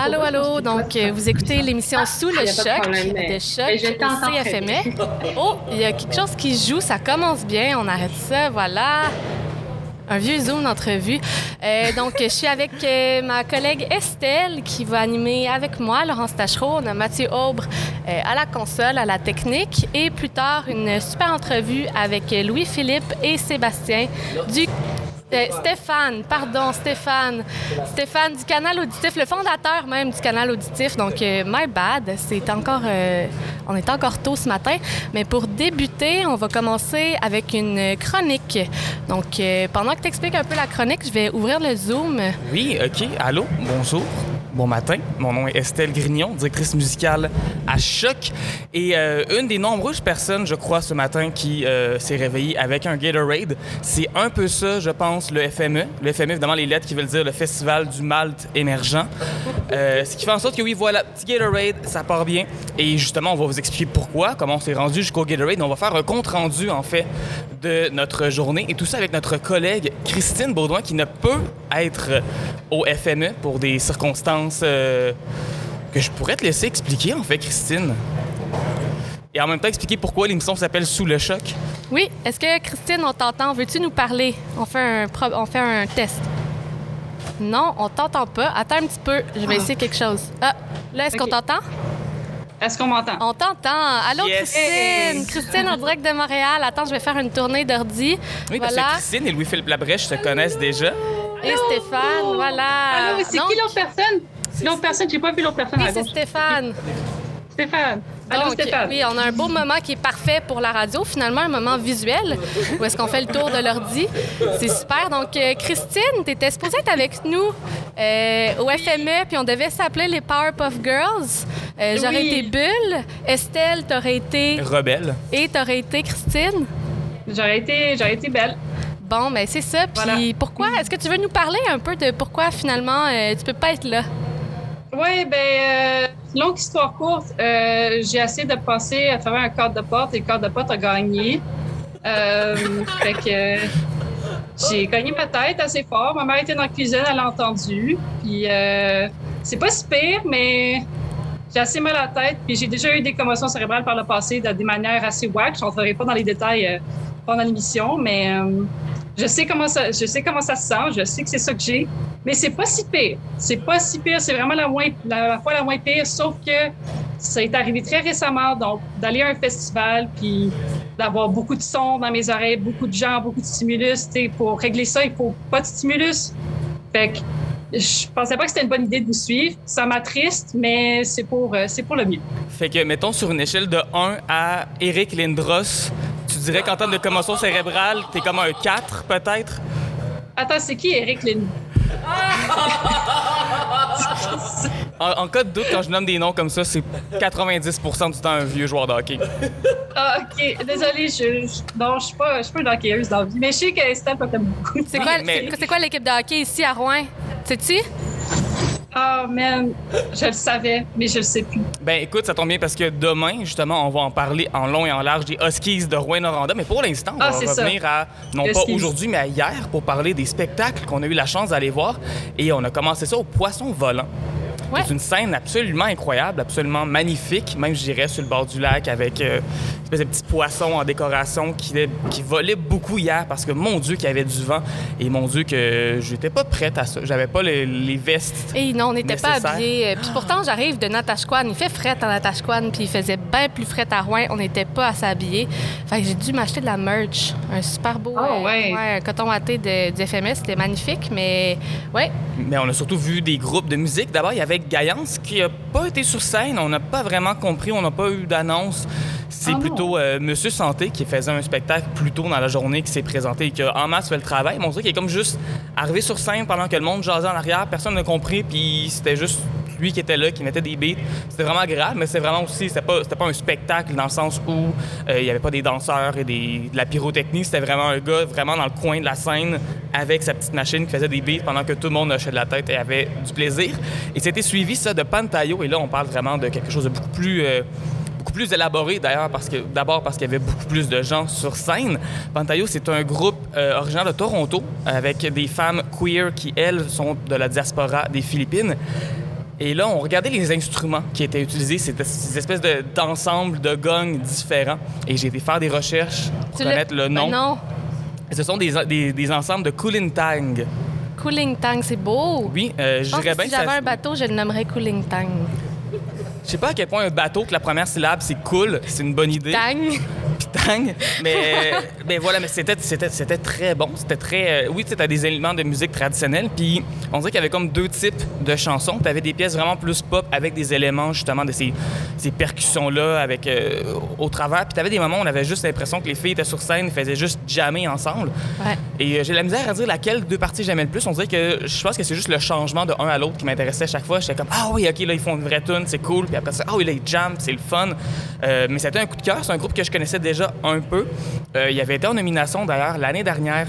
Allô, allô. Donc, euh, vous écoutez l'émission Sous le choc de choc CFME. Oh, il y a quelque chose qui joue. Ça commence bien. On arrête ça. Voilà. Un vieux Zoom d'entrevue. Euh, donc, je suis avec euh, ma collègue Estelle qui va animer avec moi, Laurence Tachereau. On a Mathieu Aubre à la console, à la technique. Et plus tard, une super entrevue avec Louis-Philippe et Sébastien du Stéphane, pardon, Stéphane. Stéphane du canal auditif, le fondateur même du canal auditif. Donc, euh, my bad, c'est encore, euh, on est encore tôt ce matin. Mais pour débuter, on va commencer avec une chronique. Donc, euh, pendant que tu expliques un peu la chronique, je vais ouvrir le Zoom. Oui, OK. Allô, bonjour. Bon matin, mon nom est Estelle Grignon, directrice musicale à Choc et euh, une des nombreuses personnes, je crois, ce matin qui euh, s'est réveillée avec un Gatorade. C'est un peu ça, je pense, le FME. Le FME, évidemment, les lettres qui veulent dire le Festival du Malte émergent. Euh, ce qui fait en sorte que oui, voilà, petit Gatorade, ça part bien. Et justement, on va vous expliquer pourquoi, comment on s'est rendu jusqu'au Gatorade. On va faire un compte rendu, en fait, de notre journée et tout ça avec notre collègue Christine Baudouin qui ne peut être au FME pour des circonstances euh, que je pourrais te laisser expliquer, en fait, Christine. Et en même temps, expliquer pourquoi l'émission s'appelle Sous le choc. Oui. Est-ce que, Christine, on t'entend? Veux-tu nous parler? On fait un, on fait un test. Non, on t'entend pas. Attends un petit peu. Je vais ah. essayer quelque chose. Ah, là, est-ce qu'on t'entend? Est-ce qu'on m'entend? On t'entend. Allô, Christine? Christine en direct de Montréal. Attends, je vais faire une tournée d'ordi. Oui, parce que Christine et Louis-Philippe Labrèche se connaissent déjà. Et Stéphane, voilà. Allô, c'est qui l'autre personne? L'autre personne, j'ai pas vu l'autre personne. Oui, c'est Stéphane. Stéphane. Allô, Stéphane. Oui, on a un beau moment qui est parfait pour la radio, finalement, un moment visuel, où est-ce qu'on fait le tour de l'ordi. C'est super. Donc, euh, Christine, tu étais supposée être avec nous euh, au FME, puis on devait s'appeler les Powerpuff Girls. Euh, j'aurais été Bulle. Estelle, t'aurais été... Rebelle. Et t'aurais été Christine? J'aurais été, j'aurais été belle. Bon, mais ben, c'est ça. Puis pourquoi? Est-ce que tu veux nous parler un peu de pourquoi finalement euh, tu peux pas être là? Oui, ben euh, longue histoire courte. Euh, j'ai essayé de passer à travers un cadre de porte et le cadre de porte a gagné. Euh, fait que j'ai gagné ma tête assez fort. Ma mère était dans la cuisine, elle a entendu. Puis c'est pas si pire, mais j'ai assez mal à la tête. Puis j'ai déjà eu des commotions cérébrales par le passé de des manières assez wack. Je rentrerai pas dans les détails pendant l'émission, mais je sais comment ça, je sais comment ça se sent, je sais que c'est ça que j'ai, mais c'est pas si pire. C'est pas si pire, c'est vraiment la, la, fois la moins pire, sauf que ça est arrivé très récemment, donc d'aller à un festival, puis d'avoir beaucoup de sons dans mes oreilles, beaucoup de gens, beaucoup de stimulus. Pour régler ça, il faut pas de stimulus. Fait que je pensais pas que c'était une bonne idée de vous suivre. Ça m'attriste, mais c'est pour, euh, c'est pour le mieux. Fait que, mettons, sur une échelle de 1 à Eric Lindros, tu dirais qu'en termes de commotion cérébrale, t'es comme un 4, peut-être? Attends, c'est qui Eric Lindros? en, cas de doute, quand je nomme des noms comme ça, c'est 90 du temps un vieux joueur de hockey. Ah, OK. Désolée, je, je, non, je suis pas, je suis pas une hockeyeuse dans la vie, mais je sais que Steph t'aime beaucoup. C'est quoi, c'est, quoi l'équipe de hockey ici à Rouen? Sais-tu? Ah, oh, man, je le savais, mais je le sais plus. Ben, écoute, ça tombe bien parce que demain, justement, on va en parler en long et en large des Huskies de Rouen-Noranda. Mais pour l'instant, on ah, va revenir à, non pas aujourd'hui, mais à hier pour parler des spectacles qu'on a eu la chance d'aller voir. Et on a commencé ça au Poisson Volant. C'est une scène absolument incroyable, absolument magnifique, même je dirais sur le bord du lac avec euh, une espèce de petits poissons en décoration qui, qui volaient beaucoup hier parce que mon Dieu qu'il y avait du vent et mon Dieu que j'étais pas prête à ça. J'avais pas les, vestes. Et non, on n'était pas habillés. Puis pourtant, j'arrive de Natashquan. Il fait fret à Natashquan, puis il faisait bien plus fret à Rouen. On n'était pas à s'habiller. Fait que j'ai dû m'acheter de la merch. Un super beau oh, ouais. un coton watté de, du FMS. C'était magnifique, mais ouais. Mais on a surtout vu des groupes de musique. D'abord, il y avait Qui n'a pas été sur scène. On n'a pas vraiment compris, on n'a pas eu d'annonce. C'est ah plutôt euh, Monsieur Santé qui faisait un spectacle plus tôt dans la journée qui s'est présenté et qui a en masse fait le travail. Mais on dirait qu'il est comme juste arrivé sur scène pendant que le monde jasait en arrière. Personne n'a compris, puis c'était juste lui qui était là, qui mettait des beats. C'était vraiment grave, mais c'est vraiment aussi, c'était pas, pas un spectacle dans le sens où euh, il n'y avait pas des danseurs et des, de la pyrotechnie. C'était vraiment un gars vraiment dans le coin de la scène avec sa petite machine qui faisait des beats pendant que tout le monde hochait de la tête et avait du plaisir. Et c'était suivi ça de Pantayo. Et là, on parle vraiment de quelque chose de beaucoup plus euh, plus élaboré d'ailleurs parce que d'abord parce qu'il y avait beaucoup plus de gens sur scène. Pantayo, c'est un groupe euh, originaire de Toronto avec des femmes queer qui elles sont de la diaspora des Philippines Et là, on regardait les instruments qui étaient utilisés, c'était ces espèces d'ensemble de, gongs différents. Et j'ai été faire des recherches pour connaître le, nom. Ben non. Ce sont des, des, des ensembles de Kulintang. Kulintang, c'est beau. Oui, euh, je dirais bien si j'avais un bateau, je le nommerais Kulintang. Je sais pas à quel point un bateau que la première syllabe c'est cool, c'est une bonne idée. Tang. Mais, mais voilà, mais c'était, c'était, c'était très bon. C'était très. Euh, oui, tu as des éléments de musique traditionnelle. Puis on dirait qu'il y avait comme deux types de chansons. Tu avais des pièces vraiment plus pop avec des éléments justement de ces, ces percussions-là avec, euh, au travers. Puis tu avais des moments où on avait juste l'impression que les filles étaient sur scène, faisaient juste jammer ensemble. Ouais. Et euh, j'ai la misère à dire laquelle deux parties j'aimais le plus. On dirait que je pense que c'est juste le changement de un à l'autre qui m'intéressait à chaque fois. J'étais comme, ah oui, OK, là, ils font une vraie tune, c'est cool. Puis après ça, ah oui, là, ils jam, c'est le fun. mais c'était un coup de cœur. C'est un groupe que je connaissais déjà un peu. Euh, il avait été en nomination d'ailleurs l'année dernière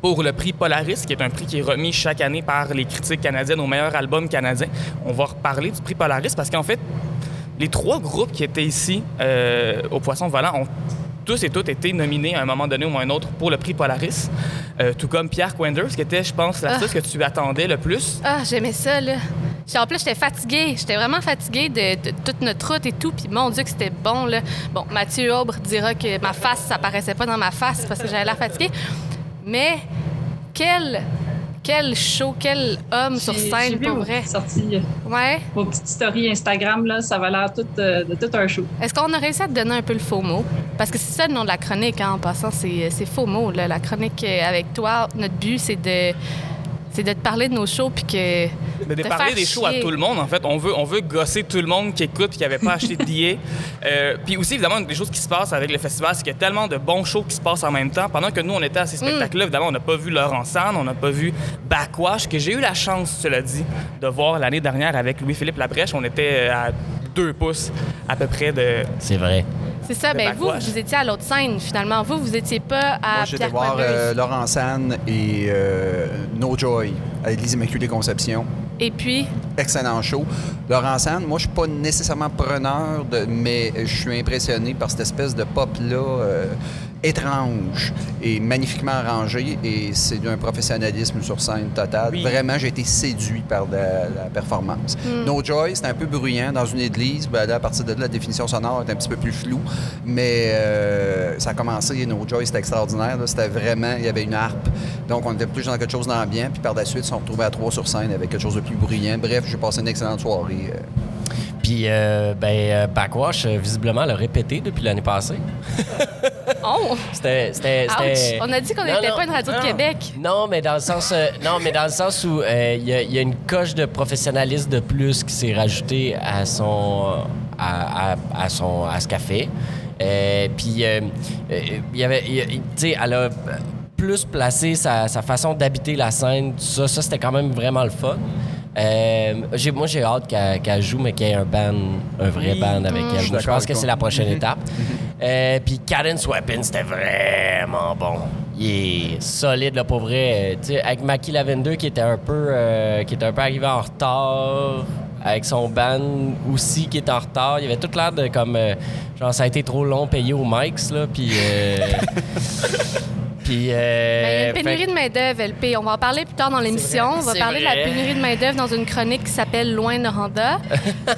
pour le prix Polaris, qui est un prix qui est remis chaque année par les critiques canadiennes au meilleur album canadien. On va reparler du prix Polaris parce qu'en fait, les trois groupes qui étaient ici euh, au Poisson Volant ont tous et toutes été nominés à un moment donné ou à un autre pour le prix Polaris. Euh, tout comme Pierre Quenders, qui était, je pense, la ah. que tu attendais le plus. Ah, j'aimais ça, là. En plus, j'étais fatiguée. J'étais vraiment fatiguée de, toute notre route et tout. Puis mon Dieu, que c'était bon, là. Bon, Mathieu Aubre dira que ma face, ça paraissait pas dans ma face parce que j'avais l'air fatiguée. Mais quel quel show, quel homme sur scène, pour vrai? sorti euh, ouais. vos petites stories Instagram, là, ça va l'air tout, euh, de tout un show. Est-ce qu'on a réussi à te donner un peu le faux mot? Parce que c'est ça le nom de la chronique, hein, en passant, c'est faux mot. La chronique euh, avec toi, notre but, c'est de c'est de te parler de nos shows puis que. de parler des shows à tout le monde, en fait. On veut, on veut gosser tout le monde qui écoute qui n'avait pas acheté de billets. Euh, puis aussi, évidemment, une des choses qui se passent avec le festival, c'est qu'il y a tellement de bons shows qui se passent en même temps. Pendant que nous, on était à ces mm. spectacles-là, évidemment, on n'a pas vu Laurent Sand, on n'a pas vu Backwash, que j'ai eu la chance, cela dit, de voir l'année dernière avec Louis-Philippe Labrèche. On était à deux pouces à peu près de. C'est vrai. C'est ça. Ben vous, vous étiez à l'autre scène, finalement. Vous, vous étiez pas à Moi, j'étais voir euh, Laurent San et euh, No Joy à l'Église Immaculée Conception. Et puis? Excellent show. Laurent San, moi, je suis pas nécessairement preneur, de, mais je suis impressionné par cette espèce de pop-là. Euh, étrange et magnifiquement arrangé et c'est d'un professionnalisme sur scène total. Vraiment, j'ai été séduit par la, performance. Hmm. No Joy, c'est un peu bruyant dans une église. Ben, là, à partir de là, la définition sonore est un petit peu plus floue, mais euh, ça a commencé. No Joy, c'était extraordinaire. C'était vraiment, il y avait une harpe. Donc, on était plus dans quelque chose d'ambiant. Puis par la suite, on se retrouvait à trois sur scène avec quelque chose de plus bruyant. Bref, j'ai passé une excellente soirée. Euh. Puis, euh, ben, Backwash, visiblement, l'a répété depuis l'année passée. Oh! C'était. On a dit qu'on n'était pas une radio de Québec. Non, mais dans le sens, euh, non, mais dans le sens où euh, il y, a une coche de professionnalisme de plus qui s'est rajoutée à son. à, à, son, à ce qu'elle fait. Euh, puis, il y avait. Tu sais, elle a plus placé sa, sa façon d'habiter la scène, tout ça. Ça, c'était quand même vraiment le fun. Euh, moi, j'ai hâte qu'elle joue, mais qu'il y ait un band, un vrai band avec mm. elle. Je, pense que c'est la prochaine mm-hmm. étape. Euh, puis Cadence Weapon, c'était vraiment bon. Il est solide, là, pour vrai. avec Mackie Lavender, qui était un peu, euh, qui était un peu arrivé en retard avec son band aussi qui est en retard. Il avait tout l'air de comme genre ça a été trop long payé au Mikes là puis Euh, ben, il y a une pénurie de main-d'œuvre, LP. On va en parler plus tard dans l'émission. On va parler de la pénurie de main-d'œuvre dans une chronique qui s'appelle Loin Noranda.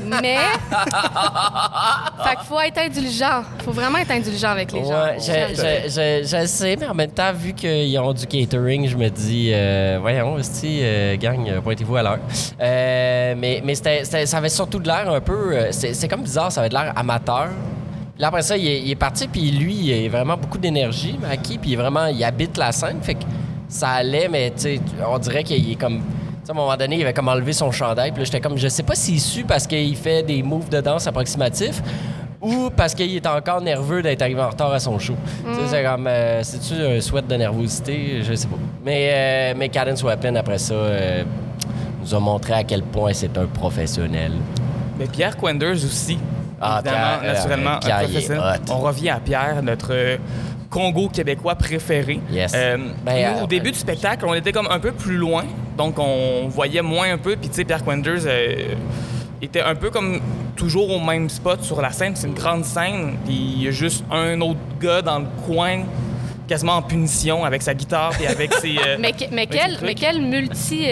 Mais. fait qu'il faut être indulgent. Il faut vraiment être indulgent avec les gens. je, sais, mais en même temps, vu qu'ils ont du catering, je me dis, euh, voyons, si, euh, gang, pointez-vous à l'heure. mais mais ça avait surtout de l'air un peu. C'est comme bizarre, ça avait de l'air amateur. Là, après ça, il est, parti, puis lui, il a vraiment beaucoup d'énergie, Maki, puis vraiment, il habite la scène. Fait que ça allait, mais tu sais, on dirait qu'il est comme. à un moment donné, il avait comme enlevé son chandail. Puis j'étais comme, je sais pas s'il su parce qu'il fait des moves de danse approximatifs ou parce qu'il est encore nerveux d'être arrivé en retard à son show. Tu sais, c'est comme, euh, c'est-tu un sweat de nervosité? Je sais pas. Mais, euh, mais Cadence Weapon, après ça, euh, nous a montré à quel point c'est un professionnel. Mais Pierre Quenders aussi. Ah, Évidemment, naturellement, On revient à Pierre, notre Congo québécois préféré. Euh, ben, au euh, début du spectacle, on était comme un peu plus loin, donc on voyait moins un peu. Puis tu sais, Pierre Quenders euh, était un peu comme toujours au même spot sur la scène. C'est une grande scène, puis il y a juste un autre gars dans le coin quasiment en punition avec sa guitare et avec ses. mais, mais, quel, mais quel multi,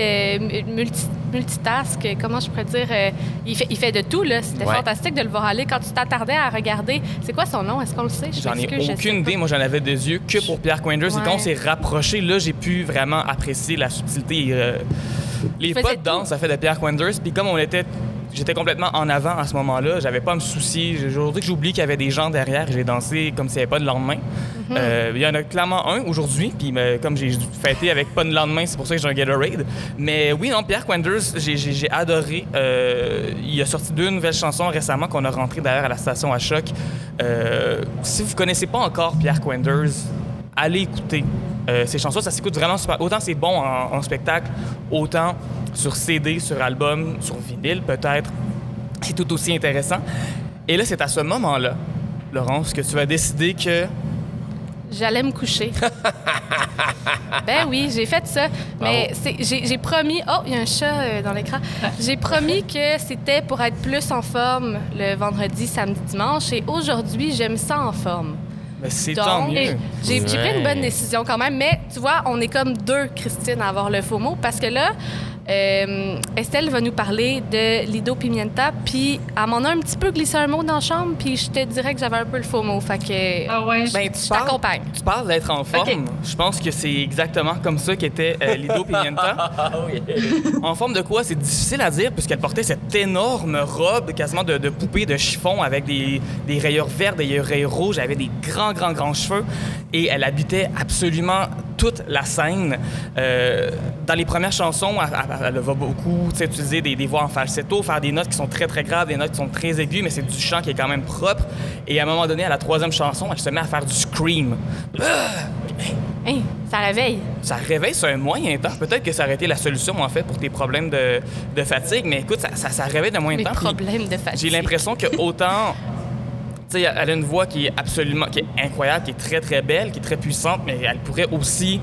multi multitask. Comment je pourrais dire? Euh, il, fait, il fait de tout, là. C'était fantastique de le voir aller. Quand tu t'attardais à regarder, c'est quoi son nom? Est-ce qu'on le sait? J'en ai aucune idée. Moi, j'en avais des yeux que pour Pierre Quinders. Et quand on s'est rapproché, là, j'ai pu vraiment apprécier la subtilité. Euh, les pas de danse, ça fait de Pierre Quinders. Puis comme on était j'étais complètement en avant à ce moment-là. J'avais pas à me soucier. Aujourd'hui j'oublie qu'il y avait des gens derrière, j'ai dansé comme s'il n'y avait pas de lendemain. Mhm. Euh, il y en a clairement un aujourd'hui, puis euh, comme j'ai fêté avec pas de lendemain, c'est pour ça que j'ai un Gatorade. Mais oui, non, Pierre Quenders, j'ai adoré. Euh, il a sorti deux nouvelles chansons récemment qu'on a rentrées d'ailleurs à la station à choc. si vous connaissez pas encore Pierre Quenders, allez écouter. ces chansons, ça s'écoute vraiment super. Autant c'est bon en, spectacle, autant sur CD, sur album, sur vinyle peut-être. C'est tout aussi intéressant. Et là, c'est à ce moment-là, Laurence, que tu vas décider que J'allais me coucher. ben oui, j'ai fait ça. Mais j'ai promis. Oh, il y a un chat euh, dans l'écran. J'ai promis que c'était pour être plus en forme le vendredi, samedi, dimanche. Et aujourd'hui, j'aime ça en forme. C'est tant mieux. J'ai pris une bonne décision quand même. Mais tu vois, on est comme deux, Christine, à avoir le faux mot. Parce que là, euh, Estelle va nous parler de Lido Pimienta, puis elle m'en a un petit peu glissé un mot dans la chambre, puis je te dirais que j'avais un peu le faux mot. Fait que. Ah ouais? Ben, tu t'accompagnes. Tu parles d'être en forme. Je pense que c'est exactement comme ça qu'était euh, Lido Pimienta. Ah en forme de quoi? C'est difficile à dire, puisqu'elle portait cette énorme robe, quasiment de, poupée de chiffon, avec des, des rayures vertes, des rayures rouges, elle avait des grands, grands, grands cheveux, et elle habitait absolument toute la scène. Euh, dans les premières chansons, elle, va beaucoup utiliser des, des, voix en falsetto, faire des notes qui sont très, très graves, des notes qui sont très aiguës, mais c'est du chant qui est quand même propre. Et à un moment donné, à la troisième chanson, elle se met à faire du scream. Hein, ça réveille. Ça réveille sur un moyen temps. Peut-être que ça aurait été la solution, en fait, pour tes problèmes de, de fatigue, mais écoute, ça, ça, réveille de moyen temps. problèmes de fatigue. J'ai l'impression que autant elle a une voix qui est absolument qui est incroyable, qui est très, très belle, qui est très puissante, mais elle pourrait aussi,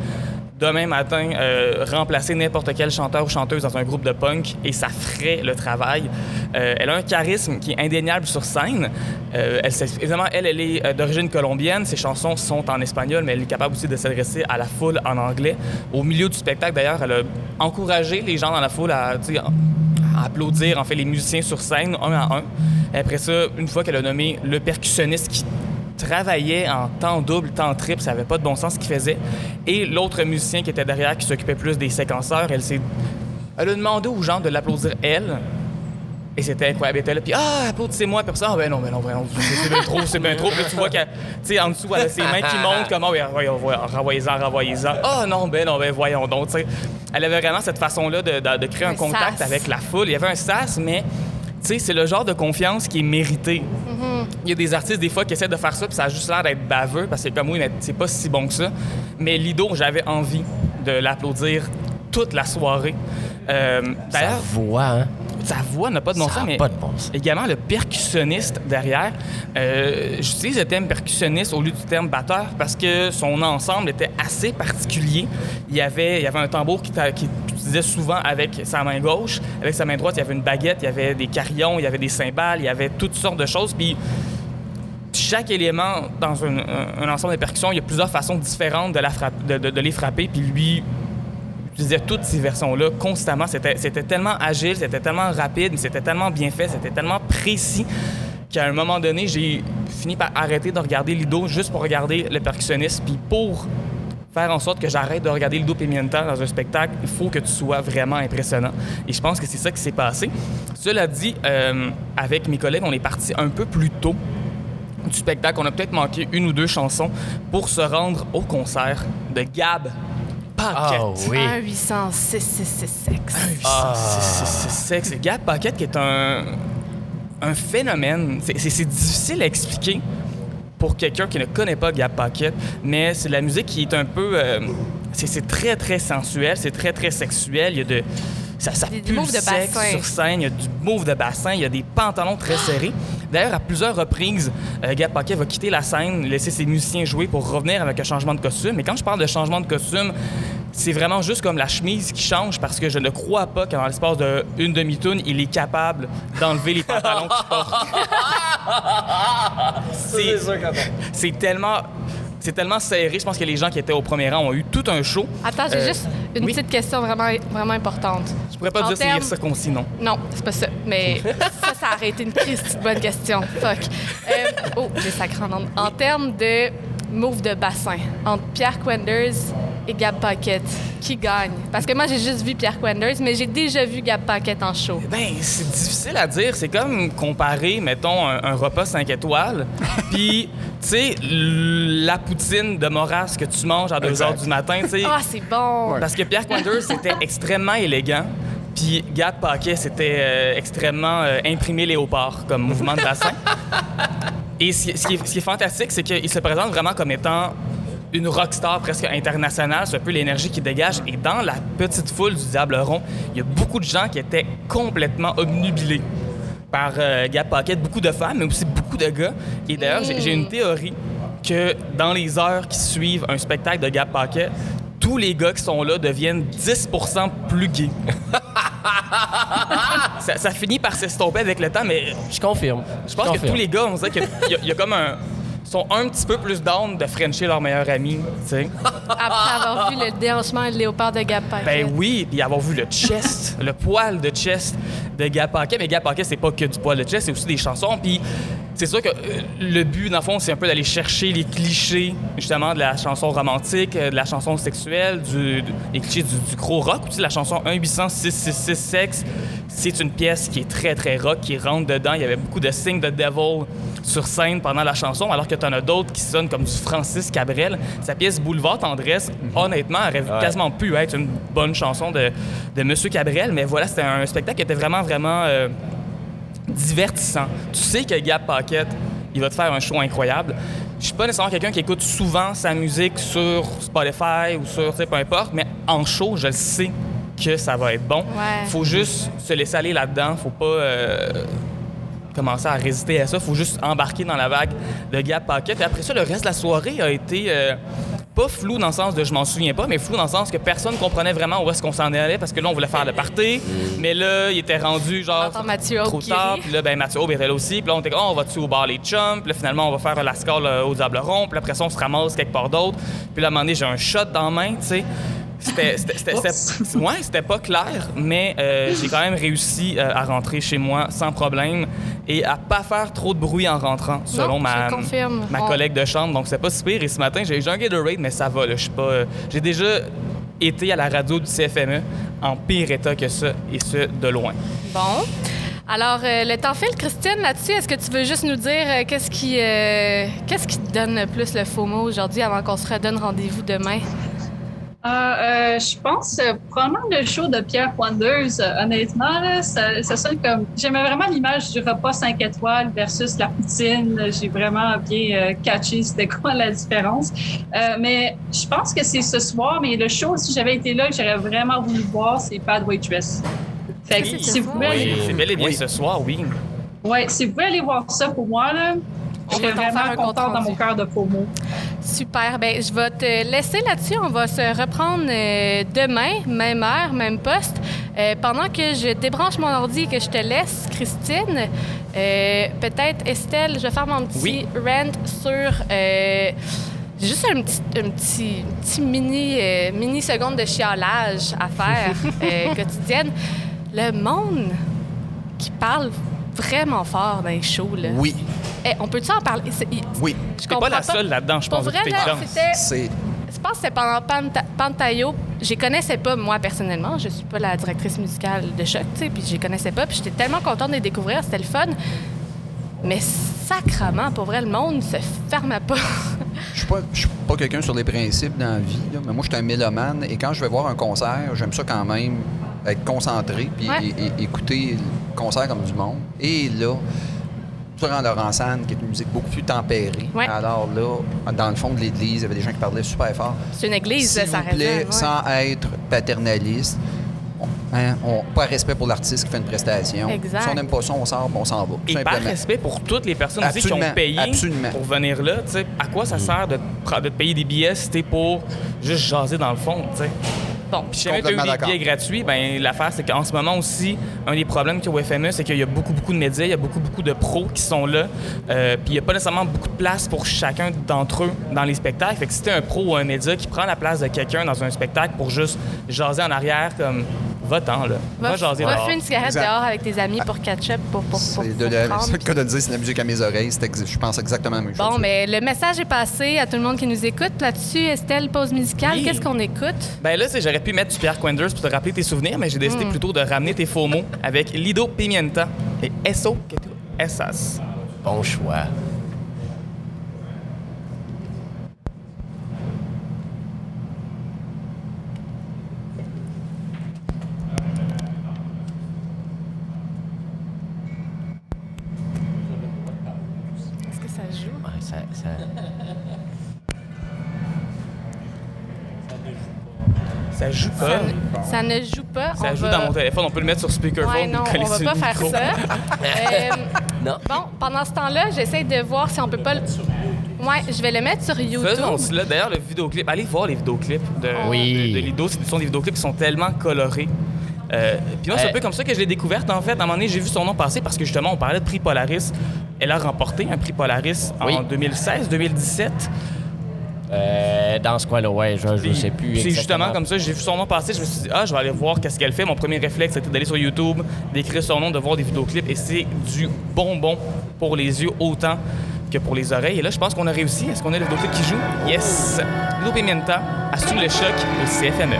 demain matin, euh, remplacer n'importe quel chanteur ou chanteuse dans un groupe de punk et ça ferait le travail. Euh, elle a un charisme qui est indéniable sur scène. Euh, elle, évidemment, elle, elle est d'origine colombienne. Ses chansons sont en espagnol, mais elle est capable aussi de s'adresser à la foule en anglais. Au milieu du spectacle, d'ailleurs, elle a encouragé les gens dans la foule à, applaudir, en fait, les musiciens sur scène, un à un. Après ça, une fois qu'elle a nommé le percussionniste qui travaillait en temps double, temps triple, ça n'avait pas de bon sens ce qu'il faisait. Et l'autre musicien qui était derrière, qui s'occupait plus des séquenceurs, elle s'est... Elle a demandé aux gens de l'applaudir elle. Et c'était incroyable. Elle était là, puis ah, applaudissez-moi, puis ça, ah, ben non, ben non, ben non, c'est bien trop, c'est bien trop. Puis tu vois qu'elle, tu sais, en dessous, elle a ses mains qui montent, comme, ah, oui, renvoyez-en, renvoyez-en. Ah, non, ben non, ben voyons donc, tu sais. Elle avait vraiment cette façon-là de, de, créer un, contact avec la foule. Il y avait un sas, mais c'est le genre de confiance qui est mérité. Mm-hmm. Il y a des artistes, des fois, qui essaient de faire ça, puis ça a juste l'air d'être baveux, parce que comme oui, c'est pas si bon que ça. Mais Lido, j'avais envie de l'applaudir toute la soirée. Euh, Sa voix, hein? Sa voix n'a pas de bon sens, mais pas de bon sens. également le percussionniste derrière. Euh, J'utilise le terme percussionniste au lieu du terme batteur parce que son ensemble était assez particulier. Il y avait, il y avait un tambour qui, qui utilisait souvent avec sa main gauche. Avec sa main droite, il y avait une baguette, il y avait des carillons, il y avait des cymbales, il y avait toutes sortes de choses. Puis chaque élément dans un, ensemble de percussions, il y a plusieurs façons différentes de, la de, de les frapper. Puis lui disais toutes ces versions-là constamment. C'était tellement agile, c'était tellement rapide, c'était tellement bien fait, c'était tellement précis qu'à un moment donné, j'ai fini par arrêter de regarder Lido juste pour regarder le percussionniste. Puis pour faire en sorte que j'arrête de regarder Lido Pimienta dans un spectacle, il faut que tu sois vraiment impressionnant. Et je pense que c'est ça qui s'est passé. Cela dit, euh, avec mes collègues, on est parti un peu plus tôt du spectacle. On a peut-être manqué une ou deux chansons pour se rendre au concert de Gab Paquette. Ah oui. 1 806 sexe. 1 sexe. Gab Paquette qui est un, un phénomène. C'est difficile à expliquer pour quelqu'un qui ne connaît pas Gab Paquette, mais c'est la musique qui est un peu... Euh, c'est très, très sensuel, c'est très, très sexuel. Il y a de... Ça, ça pue le sexe sur scène, il y a du move de bassin, il y a des pantalons très serrés. D'ailleurs, à plusieurs reprises, euh, Gab Paquet va quitter la scène, laisser ses musiciens jouer pour revenir avec un changement de costume. Et quand je parle de changement de costume, c'est vraiment juste comme la chemise qui change parce que je ne crois pas qu'en l'espace d'une demi-toune, il est capable d'enlever les pantalons qu'il porte. c'est tellement c'est tellement serré. Je pense que les gens qui étaient au premier rang ont eu tout un show. Attends, j'ai euh, juste une petite question vraiment, vraiment importante. Je pourrais pas dire termes... c'est circoncis, non. Non, c'est pas ça. Mais ça, ça a arrêté une triste bonne question. Fuck. Euh, oh, j'ai sacré en En termes de move de bassin, entre Pierre Quenders et Gab Paquette, qui gagne? Parce que moi, j'ai juste vu Pierre Quenders, mais j'ai déjà vu Gab Paquette en show. Eh ben, c'est difficile à dire. C'est comme comparer, mettons, un, repas 5 étoiles, puis, tu sais, la poutine de Moras que tu manges à 2 h du matin, tu sais. Ah, c'est bon! Parce que Pierre Quenders, c'était extrêmement élégant. Puis Gab Paquet, c'était euh, extrêmement euh, imprimé léopard comme mouvement de bassin. Et ce qui, est, ce qui est fantastique, c'est qu'il se présente vraiment comme étant une rockstar presque internationale. C'est un peu l'énergie qui dégage. Et dans la petite foule du Diable Rond, il y a beaucoup de gens qui étaient complètement obnubilés par euh, Gab Pocket. Beaucoup de femmes, mais aussi beaucoup de gars. Et d'ailleurs, j'ai une théorie que dans les heures qui suivent un spectacle de Gab Pocket, tous les gars qui sont là deviennent 10% plus gays. ça, finit par s'estomper avec le temps, mais... Je confirme. Je pense que tous les gars, on dirait qu'il y, a comme un sont un petit peu plus down de frencher leur meilleur ami, tu sais. Après avoir vu le déhanchement et le léopard de Gab Ben oui, puis avoir vu le chest, le poil de chest de Gab Mais Gab c'est pas que du poil de chest, c'est aussi des chansons. Puis c'est sûr que euh, le but, dans le fond, c'est un peu d'aller chercher les clichés, justement, de la chanson romantique, euh, de la chanson sexuelle, du, les clichés du, gros rock, aussi de la chanson 1 800 666 sexe. C'est une pièce qui est très, très rock, qui rentre dedans. Il y avait beaucoup de signes de devil sur scène pendant la chanson, alors que tu en as d'autres qui sonnent comme du Francis Cabrel. Sa pièce Boulevard Tendresse, mhm. honnêtement, aurait quasiment pu être une bonne chanson de, de Monsieur Cabrel, mais voilà, c'était un spectacle qui était vraiment, vraiment euh, divertissant. Tu sais que Gab Paquette, il va te faire un show incroyable. Je suis pas nécessairement quelqu'un qui écoute souvent sa musique sur Spotify ou sur, tu sais, peu importe, mais en show, je le sais que ça va être bon. Il faut juste se laisser aller là-dedans. Faut pas... Euh, commencer à résister à ça. faut juste embarquer dans la vague de Gap Pocket. Et après ça, le reste de la soirée a été euh, pas flou dans le sens de je m'en souviens pas, mais flou dans le sens que personne comprenait vraiment où est-ce qu'on s'en allait parce que là, on voulait faire le party, mais là, il était rendu genre trop tard. Puis là, ben, Mathieu Aube était là aussi. Puis là, on était oh, on va-tu au bar les chums? Puis là, finalement, on va faire la score au Diable Rond. Puis après ça, on se ramasse quelque part d'autre. Puis là, à un moment donné, j'ai un shot dans la main, tu sais. C'était pas clair, mais euh, j'ai quand même réussi euh, à rentrer chez moi sans problème et à pas faire trop de bruit en rentrant, selon ma, ma collègue de chambre. Donc, c'est pas si pire. Et ce matin, j'ai eu un Gatorade, mais ça va. Je suis pas. Euh, j'ai déjà été à la radio du CFME en pire état que ça, et ce, de loin. Bon. Alors, le temps file, Christine, là-dessus. Est-ce que tu veux juste nous dire qu'est-ce qui, qu'est-ce qui te donne le plus le faux mot aujourd'hui avant qu'on se redonne rendez-vous demain? Ah, euh, je pense euh, probablement le show de Pierre Wonders, euh, honnêtement, ça, ça, sonne comme. J'aimais vraiment l'image du repas 5 étoiles versus la poutine. J'ai vraiment bien catché c'était quoi la différence. mais je pense que c'est ce soir, mais le show, si j'avais été là, que j'aurais vraiment voulu voir, c'est Bad Waitress. Fait que, si vous pouvez C'est bel et bien ce soir, oui. Oui, si vous pouvez aller voir ça pour moi, là, je serais vraiment content dans mon cœur de promo. Super. Ben, je vais te laisser là-dessus. On va se reprendre euh, demain, même heure, même poste. Euh, pendant que je débranche mon ordi et que je te laisse, Christine, euh, peut-être Estelle, je vais faire mon petit rant sur. juste un petit, un petit, petit mini, mini seconde de chialage à faire quotidienne. Le monde qui parle vraiment fort dans les shows. Là. Oui. Eh, on peut-tu en parler? oui. Je suis pas la seule là-dedans, je pense. Pour vrai, c'était... Je pense que c'est pendant Pantayo. Je les connaissais pas, moi, personnellement. Je suis pas la directrice musicale de Choc, tu sais, puis je les connaissais pas. Puis j'étais tellement contente de les découvrir. C'était le fun. Mais sacrement, pour vrai, le monde se ferme pas. Je suis pas, suis pas quelqu'un sur les principes dans la vie, mais moi, je suis un mélomane. Et quand je vais voir un concert, j'aime ça quand même être concentré puis écouter le concert comme du monde. Et là, sur en Laurent-Sanne, qui est une musique beaucoup plus tempérée. Alors là, dans le fond de l'église, il y avait des gens qui parlaient super fort. C'est une église, ça vous plaît, sans être paternaliste, Hein, on, pas respect pour l'artiste qui fait une prestation. Exact. Si on n'aime pas ça, on sort, on s'en va. Et pas respect pour toutes les personnes aussi qui ont payé pour venir là. À quoi ça sert de, de payer des billets si t'es pour juste jaser dans le fond? sais? Bon, puis si jamais tu as eu des billets gratuits, ben l'affaire, c'est qu'en ce moment aussi, un des problèmes qu'il y a au FME, c'est qu'il y a beaucoup, beaucoup de médias, il y a beaucoup, beaucoup de pros qui sont là. Euh, puis il n'y a pas nécessairement beaucoup de place pour chacun d'entre eux dans les spectacles. Fait que si t'es un pro ou un média qui prend la place de quelqu'un dans un spectacle pour juste jaser en arrière, comme va-t'en, là. Va, jaser Va fumer une cigarette dehors avec tes amis pour catch-up, pour, pour, pour, de, Ce que de dire, c'est la musique à mes oreilles. Je pense exactement la même chose. Bon, mais le message est passé à tout le monde qui nous écoute. Là-dessus, Estelle, pause musicale, qu'est-ce qu'on écoute? Ben là, j'aurais pu mettre du Pierre Quenders pour te rappeler tes souvenirs, mais j'ai décidé hmm. plutôt de ramener tes faux mots avec Lido Pimienta et Eso esas. Bon choix. Ça joue pas. Ça, ne joue pas. Ça joue dans mon téléphone. On peut le mettre sur speakerphone. Ouais, non, on va pas faire ça. Euh, non. Bon, pendant ce temps-là, j'essaie de voir si on peut pas le. Ouais, je vais le mettre sur YouTube. Faisons cela. D'ailleurs, le vidéoclip. Allez voir les vidéoclips de, oui. de, Lido. Ce sont des vidéoclips qui sont tellement colorés. Euh, puis moi, c'est un peu comme ça que je l'ai découverte, en fait. À un moment donné, j'ai vu son nom passer parce que justement, on parlait de prix Polaris. Elle a remporté un prix Polaris en 2016, 2017. Euh, dans ce coin-là, ouais, je, je sais plus. C'est justement comme ça, j'ai vu son nom passer, je me suis dit, ah, je vais aller voir qu'est-ce qu'elle fait. Mon premier réflexe, c'était d'aller sur YouTube, d'écrire son nom, de voir des vidéoclips, et c'est du bonbon pour les yeux autant que pour les oreilles. Et là, je pense qu'on a réussi. Est-ce qu'on a le vidéoclip qui joue? Yes! Ludo Pimienta a sous le choc au CFME.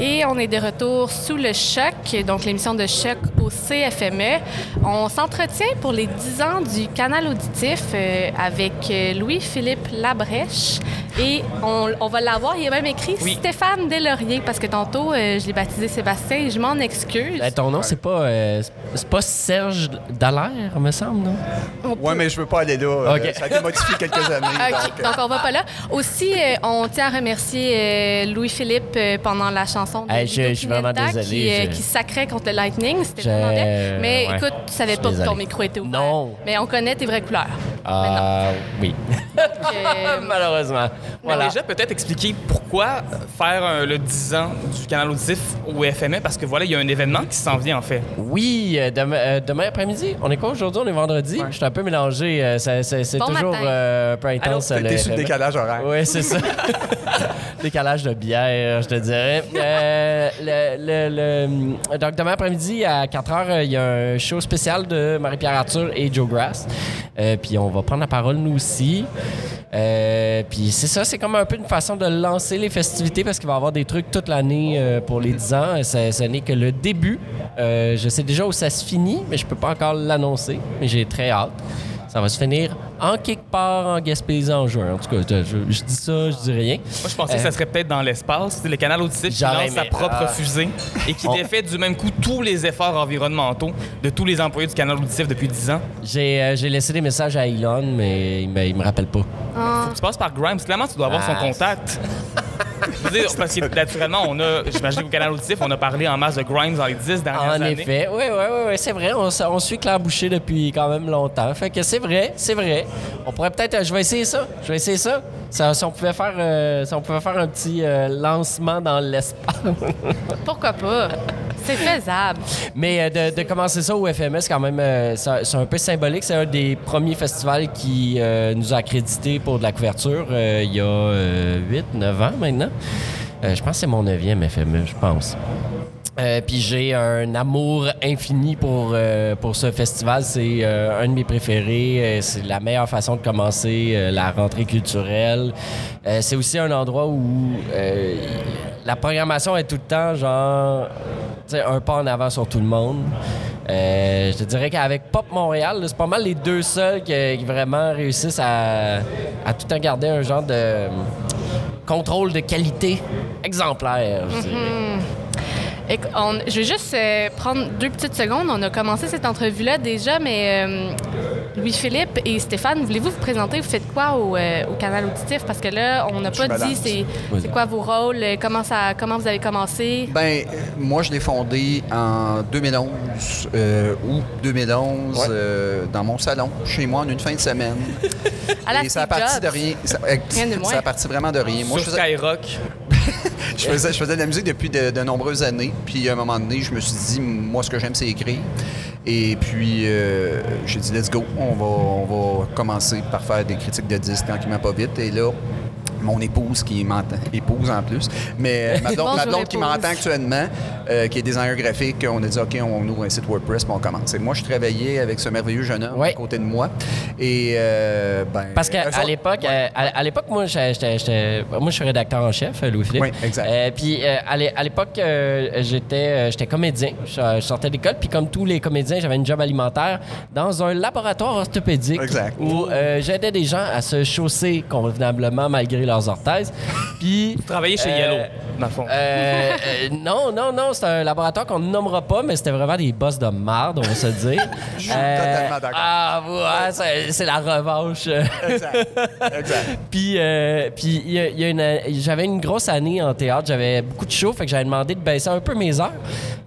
Et on est de retour sous le choc, donc l'émission de choc au CFME. On s'entretient pour les 10 ans du canal auditif euh, avec euh, Louis-Philippe Labrèche et on, va l'avoir. Il y a même écrit Stéphane Delaurier parce que tantôt, euh, je l'ai baptisé Sébastien et je m'en excuse. Ben, ton nom, c'est pas, c'est pas Serge Dallaire, me semble, non? Oui, mais je veux pas aller là. ça a été modifié quelques années. donc, donc, on va pas là. Aussi, on tient à remercier Louis-Philippe pendant la chanson de je, suis vraiment désolé. Qui, sacrait contre le Lightning. C'était vraiment bien. Mais écoute, tu savais pas que ton micro était ouvert. Non. Mais on connaît tes vraies couleurs. Ah, oui. Euh, Malheureusement. Voilà. déjà, peut-être expliquer pourquoi faire le 10 ans du canal auditif au FME, parce que voilà, il y a un événement qui s'en vient, en fait. Oui, euh, euh, demain, après-midi. On est quoi aujourd'hui? On est vendredi. Je suis un peu mélangé. c'est toujours un peu intense. T'es sur le décalage horaire. Oui, c'est ça. décalage de bière, je te dirais. le, donc, demain après-midi, à 4 h, il y a un show spécial de Marie-Pierre Arthur et Joe Grass. puis on va prendre la parole, nous aussi. Euh, puis c'est ça, c'est comme un peu une façon de lancer les festivités parce qu'il va y avoir des trucs toute l'année euh, pour les 10 ans. Ce n'est que le début. Euh, je sais déjà où ça se finit, mais je peux pas encore l'annoncer. Mais j'ai très hâte. Ça va se finir en quelque part en Gaspésie en juin. En tout cas, je, dis ça, je dis rien. Moi, je pensais que ça serait peut-être dans l'espace. Le canal auditif qui lance sa propre ah. fusée et qui défait du même coup tous les efforts environnementaux de tous les employés du canal auditif depuis 10 ans. J'ai laissé des messages à Elon, mais il me, me rappelle pas. Ah. Faut que tu passes par Grimes. Clairement, tu dois avoir son contact. parce que naturellement, on a, j'imagine qu'au canal auditif, on a parlé en masse de Grimes dans les 10 dernières années. En effet, oui, oui, oui, ouais, c'est vrai. On, on, suit Claire Boucher depuis quand même longtemps. Fait que c'est vrai, c'est vrai. On pourrait peut-être, je vais essayer ça. Je vais essayer ça. ça si on pouvait faire, euh, on pouvait faire un petit euh, lancement dans l'espace. Pourquoi pas? C'est faisable. Mais euh, de, commencer ça au FMS, quand même, c'est un peu symbolique. C'est un des premiers festivals qui nous a accrédité pour de la couverture il y a 8-9 ans maintenant. je pense que c'est mon neuvième FME, je pense. Euh, puis j'ai un amour infini pour, euh, pour ce festival. C'est euh, un de mes préférés. c'est la meilleure façon de commencer la rentrée culturelle. c'est aussi un endroit où la programmation est tout le temps genre un pas en avant sur tout le monde. je te dirais qu'avec Pop Montréal, c'est pas mal les deux seuls qui, vraiment réussissent à, tout temps garder un genre de contrôle de qualité exemplaire, je dirais. Mm-hmm vais juste euh, prendre deux petites secondes. On a commencé cette entrevue-là déjà, mais euh, Louis-Philippe et Stéphane, voulez-vous vous présenter? Vous faites quoi au, euh, canal auditif? Parce que là, on n'a pas dit c'est quoi vos rôles, comment, ça, comment vous avez commencé? Ben moi, je l'ai fondé en 2011, août 2011, dans mon salon, chez moi, en une fin de semaine. et ça a parti de rien. Ça, ça a parti vraiment de rien. Moi, Sur je faisais... Skyrock. Je, faisais, de la musique depuis de, nombreuses années. Puis à un moment donné, je me suis dit, moi, ce que j'aime, c'est écrire. Et puis, euh, j'ai dit, let's go. On va, on va commencer par faire des critiques de disques tranquillement pas vite. Et là, mon épouse qui m'entend, épouse en plus, mais euh, ma blonde, qui m'entend actuellement, euh, qui est designer graphique, on a dit OK, on ouvre un site WordPress, puis on commence. Et moi, je travaillais avec ce merveilleux jeune homme à côté de moi. Et euh, ben, parce qu'à l'époque, à, l'époque, moi, j'étais, moi, je suis rédacteur en chef, Louis Philippe. Oui, exact. puis à l'époque, j'étais, j'étais comédien. Je, sortais d'école, puis comme tous les comédiens, j'avais une job alimentaire dans un laboratoire orthopédique où j'aidais des gens à se chausser convenablement malgré leurs orthèses. Puis. Vous travaillez chez Yellow, euh, dans le fond. Euh, euh, non, non, non. C'est un laboratoire qu'on ne nommera pas, mais c'était vraiment des boss de marde, on va se dire. Je suis totalement d'accord. Ah, ouais, c'est la revanche. exact. exact. puis, puis y a, j'avais une grosse année en théâtre. J'avais beaucoup de shows, fait que j'avais demandé de baisser un peu mes heures.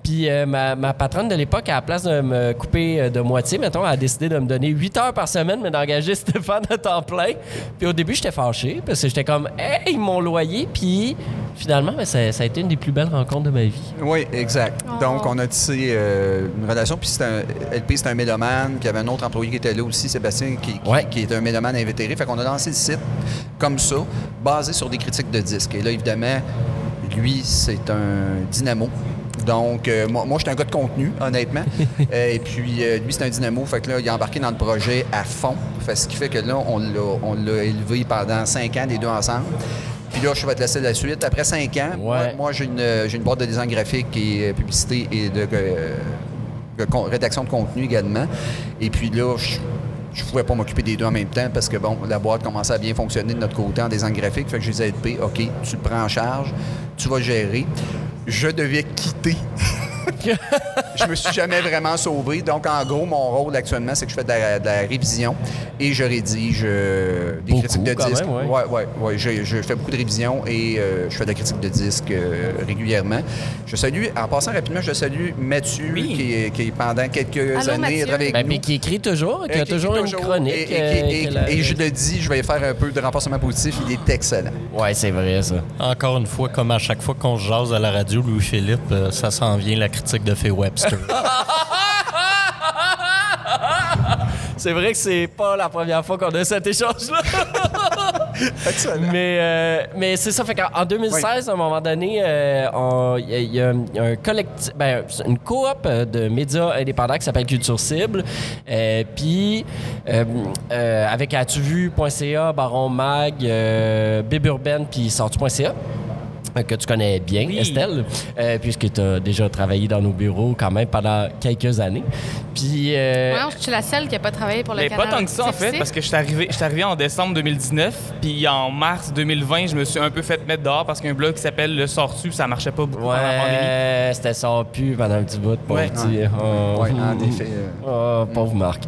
Puis ma, ma, patronne de l'époque, à la place de me couper de moitié, mettons, a décidé de me donner 8 heures par semaine, mais d'engager Stéphane à temps plein. Puis au début, j'étais fâché parce que j'étais comme, hey, mon loyer. Puis finalement, ben, ça, a été une des plus belles rencontres de ma vie. Oui, exact. Oh. Donc, on a tissé euh, une relation. Puis un, LP, c'est un mélomane. Puis il y avait un autre employé qui était là aussi, Sébastien, qui, qui, est un mélomane invétéré. Fait qu'on a lancé le site comme ça, basé sur des critiques de disques. Et là, évidemment, lui, c'est un dynamo. Donc, euh, moi, moi j'étais un gars de contenu, honnêtement. Euh, et puis, lui, c'est un dynamo. Fait que là, il est embarqué dans le projet à fond. Fait ce qui fait que là, on l'a élevé pendant cinq ans, les deux ensemble. Puis là, je vais te laisser la suite. Après cinq ans, moi, j'ai une, une, boîte de design graphique et publicité et de, rédaction de contenu également. Et puis là, je je pouvais pas m'occuper des deux en même temps parce que, bon, la boîte commençait à bien fonctionner de notre côté en design graphique. Fait que je ai aidés. OK, tu le prends en charge, tu vas gérer. Je devais quitter je me suis jamais vraiment sauvé. Donc, en gros, mon rôle actuellement, c'est que je fais de la, révision et je rédige euh, des critiques de disques. Oui, ouais, ouais, Je, fais beaucoup de révisions et euh, je fais de la critique de disques euh, régulièrement. Je salue, en passant rapidement, je salue Mathieu, qui, qui, pendant quelques années, avec ben, Mais qui écrit toujours, qui a toujours une chronique. Et, et, je le dis, je vais faire un peu de renforcement positif. Il est excellent. Oui, c'est vrai, ça. Encore une fois, comme à chaque fois qu'on jase à la radio, Louis-Philippe, ça s'en vient la critique de Faye Webster. c'est vrai que c'est pas la première fois qu'on a cet échange-là. mais euh, mais c'est ça. Fait qu'en 2016, à un moment donné, euh, il y, a un collectif, ben, une coop de médias indépendants qui s'appelle Culture Cible. Euh, puis, avec atuvu.ca, Baron Mag, Bib Urbaine, puis sortu.ca que tu connais bien, Estelle, euh, puisque tu as déjà travaillé dans nos bureaux quand même pendant quelques années. Puis. Euh... je suis la seule qui n'a pas travaillé pour le Mais pas tant que ça, en fait, parce que je suis arrivé, arrivé en décembre 2019, puis en mars 2020, je me suis un peu fait mettre dehors parce qu'un blog qui s'appelle Le Sortu, ça marchait pas beaucoup ouais, pendant la pandémie. c'était sortu pendant un petit bout, pauvre ouais. Oh, ouais, en effet. Euh. Oh, pauvre Marc.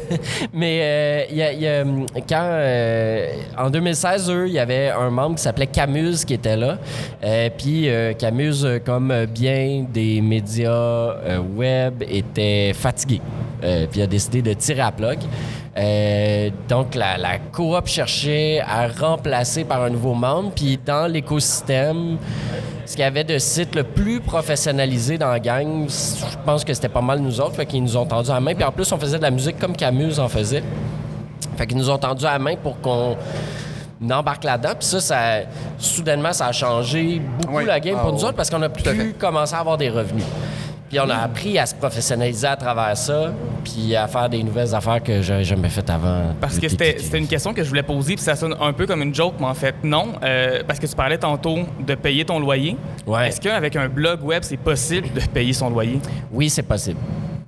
Mais il euh, y, a, quand, en 2016, eux, il y avait un membre qui s'appelait Camus qui était là. Euh, puis euh, Camus, euh, comme bien des médias web, était fatigué. puis a décidé de tirer à plug. donc, la, coop cherchait à remplacer par un nouveau membre. Puis, dans l'écosystème, ce qu'il y avait de site le plus professionnalisé dans la gang, je pense que c'était pas mal nous autres. Fait qu'ils nous ont tendu la main. Puis, en plus, on faisait de la musique comme Camus en faisait. Fait qu'ils nous ont tendu la main pour qu'on n'embarque là-dedans. Puis ça, ça, soudainement, ça a changé beaucoup la game pour ah, nous autres parce qu'on a pu commencer à avoir des revenus. Puis on a appris à se professionnaliser à travers ça, puis à faire des nouvelles affaires que j'avais jamais faites avant. Parce que c'était une question que je voulais poser, puis ça sonne un peu comme une joke, mais en fait, non. Euh, parce que tu parlais tantôt de payer ton loyer. Ouais. Est-ce qu'avec un blog web, c'est possible de payer son loyer? Oui, c'est possible.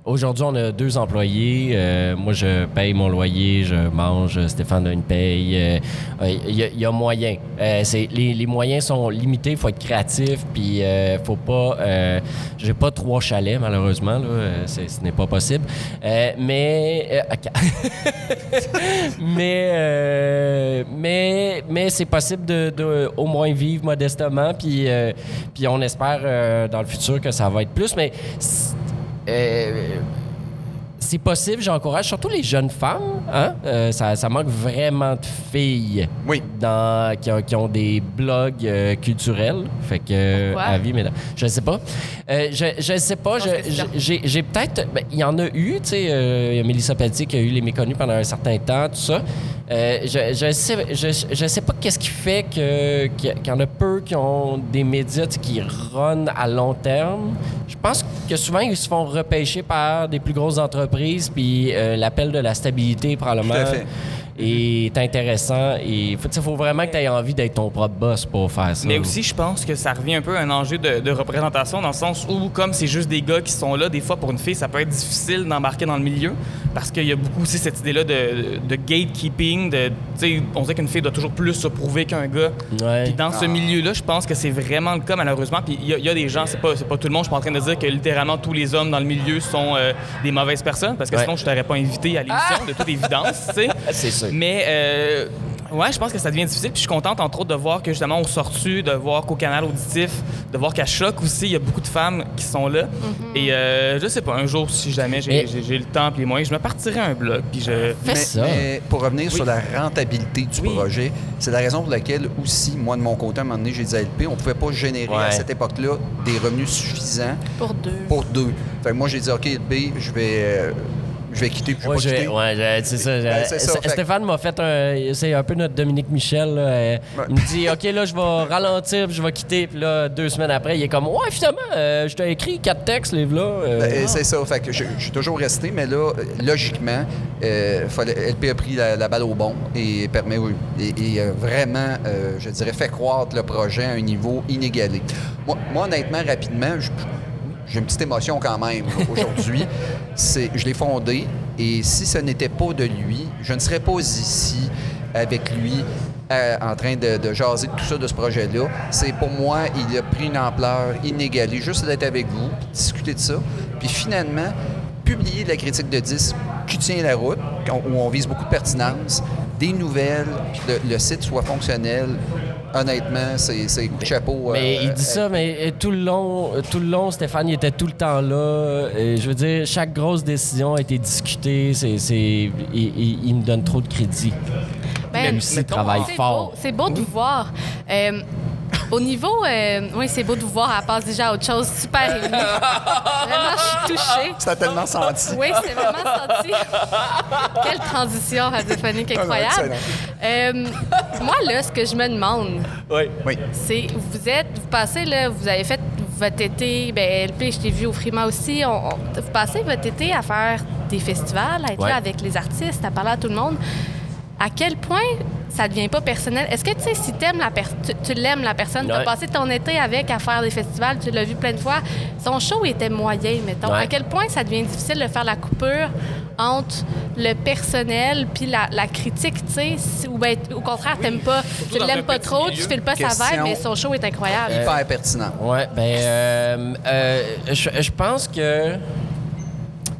Aujourd'hui, on a deux employés. Euh, moi, je paye mon loyer, je mange, Stéphane a une paye. Il euh, y, a moyen. Euh, les, moyens sont limités, il faut être créatif, puis faut pas... J'ai pas trois chalets, malheureusement, là, ce n'est pas possible. mais... mais... mais mais c'est possible de, au moins vivre modestement, puis, puis on espère dans le futur que ça va être plus, mais euh, c'est possible, j'encourage surtout les jeunes femmes. Hein? Euh, ça, manque vraiment de filles oui. dans, qui, ont, des blogs euh, culturels. Fait que, à vie, mais je ne sais pas. je ne sais pas. J'ai peut-être. Ben, il y en a eu, tu sais. Il y a Mélissa Pelletier qui a eu les méconnus pendant un certain temps, tout ça. Euh, je ne sais, je, sais pas qu'est-ce qui fait qu'il y en a peu qui ont des médias qui run à long terme. Je pense que souvent, ils se font repêcher par des plus grosses entreprises, puis euh, l'appel de la stabilité, probablement est intéressant. Et il faut vraiment que tu aies envie d'être ton propre boss pour faire ça. Mais aussi, je pense que ça revient un peu à un enjeu de, représentation dans le sens où, comme c'est juste des gars qui sont là, des fois pour une fille, ça peut être difficile d'embarquer dans le milieu parce qu'il y a beaucoup aussi cette idée-là de, gatekeeping. De, on sait qu'une fille doit toujours plus se prouver qu'un gars. Puis dans ce ah. milieu-là, je pense que c'est vraiment le cas, malheureusement. Puis il y, a des gens, c'est pas, pas tout le monde, je suis pas en train de dire que littéralement tous les hommes dans le milieu sont euh, des mauvaises personnes parce que sinon je t'aurais pas invité à l'émission, de toute évidence. c'est Mais euh, ouais, je pense que ça devient difficile. Puis je suis contente, entre autres, de voir que justement au sortu, de voir qu'au canal auditif, de voir qu'à Choc aussi, il y a beaucoup de femmes qui sont là. Mm-hmm. Et euh, je sais pas, un jour, si jamais j'ai le temps et les moyens, je me partirai un blog. Puis je. Fais ça. Mais pour revenir sur la rentabilité du projet, c'est la raison pour laquelle aussi, moi, de mon côté, à un moment donné, j'ai dit à LP, on pouvait pas générer à cette époque-là des revenus suffisants. Pour deux. Pour deux. Fait que moi, j'ai dit, OK, LP, je vais. Euh, je vais quitter, je vais pas quitter. Ouais, c'est ça. Ben, Stéphane m'a fait un. C'est un peu notre Dominique Michel. Euh, il me dit OK, là, je vais ralentir, puis je vais quitter. Puis là, deux semaines après, il est comme Ouais, finalement, euh, je t'ai écrit quatre textes, livre-là. Euh. Ben, c'est ça. Fait que je, suis toujours resté, mais là, logiquement, fallait, LP a pris la, balle au bon et permet, et, vraiment, je dirais, fait croître le projet à un niveau inégalé. Moi, moi honnêtement, rapidement, j'ai une petite émotion quand même aujourd'hui. C'est, je l'ai fondé et si ce n'était pas de lui, je ne serais pas ici avec lui euh, en train de, jaser tout ça de ce projet-là. C'est pour moi, il a pris une ampleur inégalée juste d'être avec vous, discuter de ça. Puis finalement, publier la critique de 10 qui tient la route, où on vise beaucoup de pertinence, des nouvelles, que le site soit fonctionnel, honnêtement, c'est coup de chapeau. Mais il dit euh, ça, mais tout le long, tout le long, Stéphane, il était tout le temps là. Et je veux dire, chaque grosse décision a été discutée. C'est, il, il, me donne trop de crédit. Ben, Même s'il travaille fort. C'est beau de voir. Euh, au niveau, euh, oui, c'est beau de vous voir. Elle passe déjà à autre chose. Super émue. vraiment, je suis touchée. Tu tellement senti. Oui, c'est vraiment senti. Quelle transition radiophonique ah incroyable. Euh, moi, là, ce que je me demande, oui. c'est vous êtes, vous passez, là, vous avez fait votre été, ben LP, je t'ai vu au Frima aussi. vous passez votre été à faire des festivals, à être là avec les artistes, à parler à tout le monde. À quel point ça devient pas personnel? Est-ce que tu sais, si aimes la tu, tu l'aimes la personne, tu as passé ton été avec à faire des festivals, tu l'as vu plein de fois, son show était moyen, mettons. À quel point ça devient difficile de faire la coupure entre le personnel puis la, critique, tu sais, ou ben, au contraire, t'aimes pas, tu l'aimes pas trop, tu files pas sa vibe, mais son show est incroyable. Hyper pertinent. Ouais, ben, euh, euh, je pense que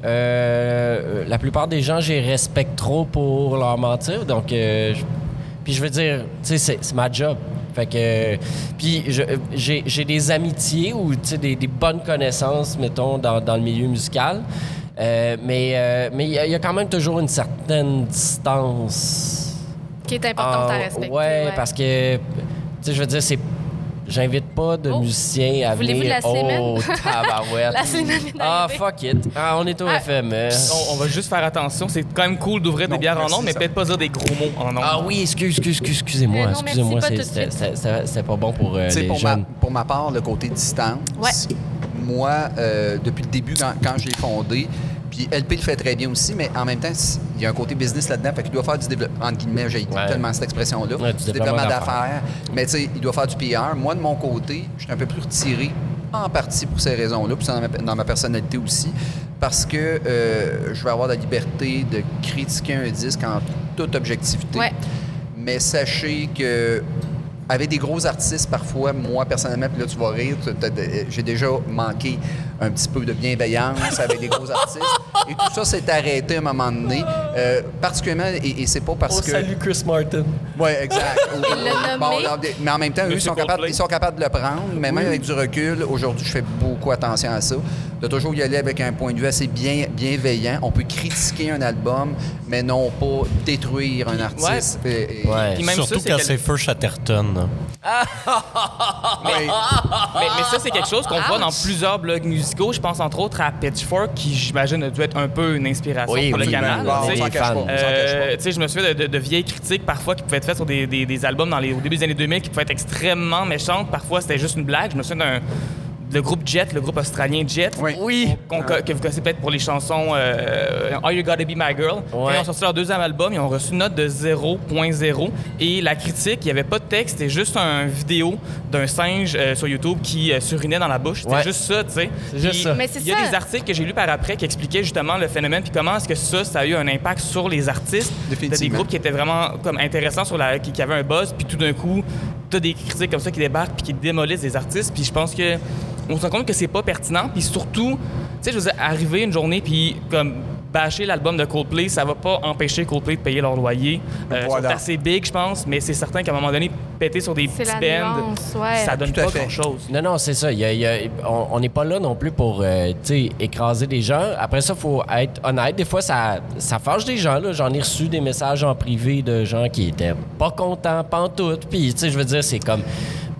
euh, la plupart des gens, j'ai respecte trop pour leur mentir. Donc, euh, puis je veux dire, tu sais, c'est ma job. Fait que. Puis j'ai des amitiés ou des, des bonnes connaissances, mettons, dans, dans le milieu musical. Euh, mais mais il y, a quand même toujours une certaine distance. Qui est importante à respecter. Ouais, ouais. parce que, tu sais, je veux dire, c'est J'invite pas de oh. musiciens à Voulez-vous venir. la semaine? Oh, tabarouette. la semaine Ah, fuck it. Ah, on est au ah. FM. On, va juste faire attention. C'est quand même cool d'ouvrir des bières en nom, mais peut-être pas dire des gros mots en nom. Ah oui, excuse, excuse, excusez-moi. Excusez-moi, c'est pas bon pour euh, les pour jeunes. Ma, pour ma part, le côté distance, moi, euh, depuis le début, quand, quand je l'ai fondé, puis LP le fait très bien aussi, mais en même temps, il y a un côté business là-dedans. Fait qu'il doit faire du développement, entre guillemets, j'ai tellement cette expression-là, du, développement d'affaires. Mais tu sais, il doit faire du PR. Moi, de mon côté, je suis un peu plus retiré, en partie pour ces raisons-là, puis dans ma, dans ma personnalité aussi, parce que euh, je vais avoir la liberté de critiquer un disque en toute objectivité. Mais sachez que avec des gros artistes, parfois, moi, personnellement, puis là, tu vas rire, j'ai déjà manqué un petit peu de bienveillance avec des gros artistes. Et tout ça s'est arrêté à un moment donné. Euh, particulièrement, et, c'est pas parce oh, que. Salut Chris Martin. Oui, exact. mais en même temps, eux, ils sont, capables, ils sont, capables, de le prendre. Mais même avec du recul, aujourd'hui, je fais beaucoup attention à ça. De toujours y aller avec un point de vue assez bien, bienveillant. On peut critiquer un album, mais non pas détruire un artiste. Ouais. Surtout quand c'est Feu Chatterton. Mais, ça, c'est quelque chose qu'on voit dans plusieurs blogs musicaux. Je pense entre autres à Pitchfork, qui j'imagine a dû être un peu une inspiration pour le canal. Je me souviens de, vieilles critiques parfois qui pouvaient être faites sur des, albums dans les, au début des années 2000 qui pouvaient être extrêmement méchantes. Parfois, c'était juste une blague. Je me souviens d'un le groupe Jet, le groupe australien Jet. Oui. que vous connaissez peut-être pour les chansons euh, Are You Gotta Be My Girl. ils ont sorti leur deuxième album, ils ont reçu une note de 0.0. Et la critique, il n'y avait pas de texte, c'était juste un vidéo d'un singe euh, sur YouTube qui euh, surinait dans la bouche. C'était juste ça, tu sais. C'est juste ça. Il y a des articles que j'ai lus par après qui expliquaient justement le phénomène puis comment est-ce que ça, ça a eu un impact sur les artistes. Des groupes qui étaient vraiment comme intéressants, sur la, qui, qui avaient un buzz, puis tout d'un coup, tu as des critiques comme ça qui débarquent puis qui démolissent des artistes. Puis je pense que on se rend compte que c'est pas pertinent. Puis surtout, tu sais, je veux dire, arriver une journée puis comme bâcher l'album de Coldplay, ça va pas empêcher Coldplay de payer leur loyer. Euh, C'est assez big, je pense, mais c'est certain qu'à un moment donné, péter sur des petits bands, ça donne pas grand-chose. Non, non, c'est ça. on n'est pas là non plus pour euh, écraser des gens. Après ça, il faut être honnête. Des fois, ça, ça fâche des gens. J'en ai reçu des messages en privé de gens qui étaient pas contents, pas en tout. Puis, tu sais, je veux dire, c'est comme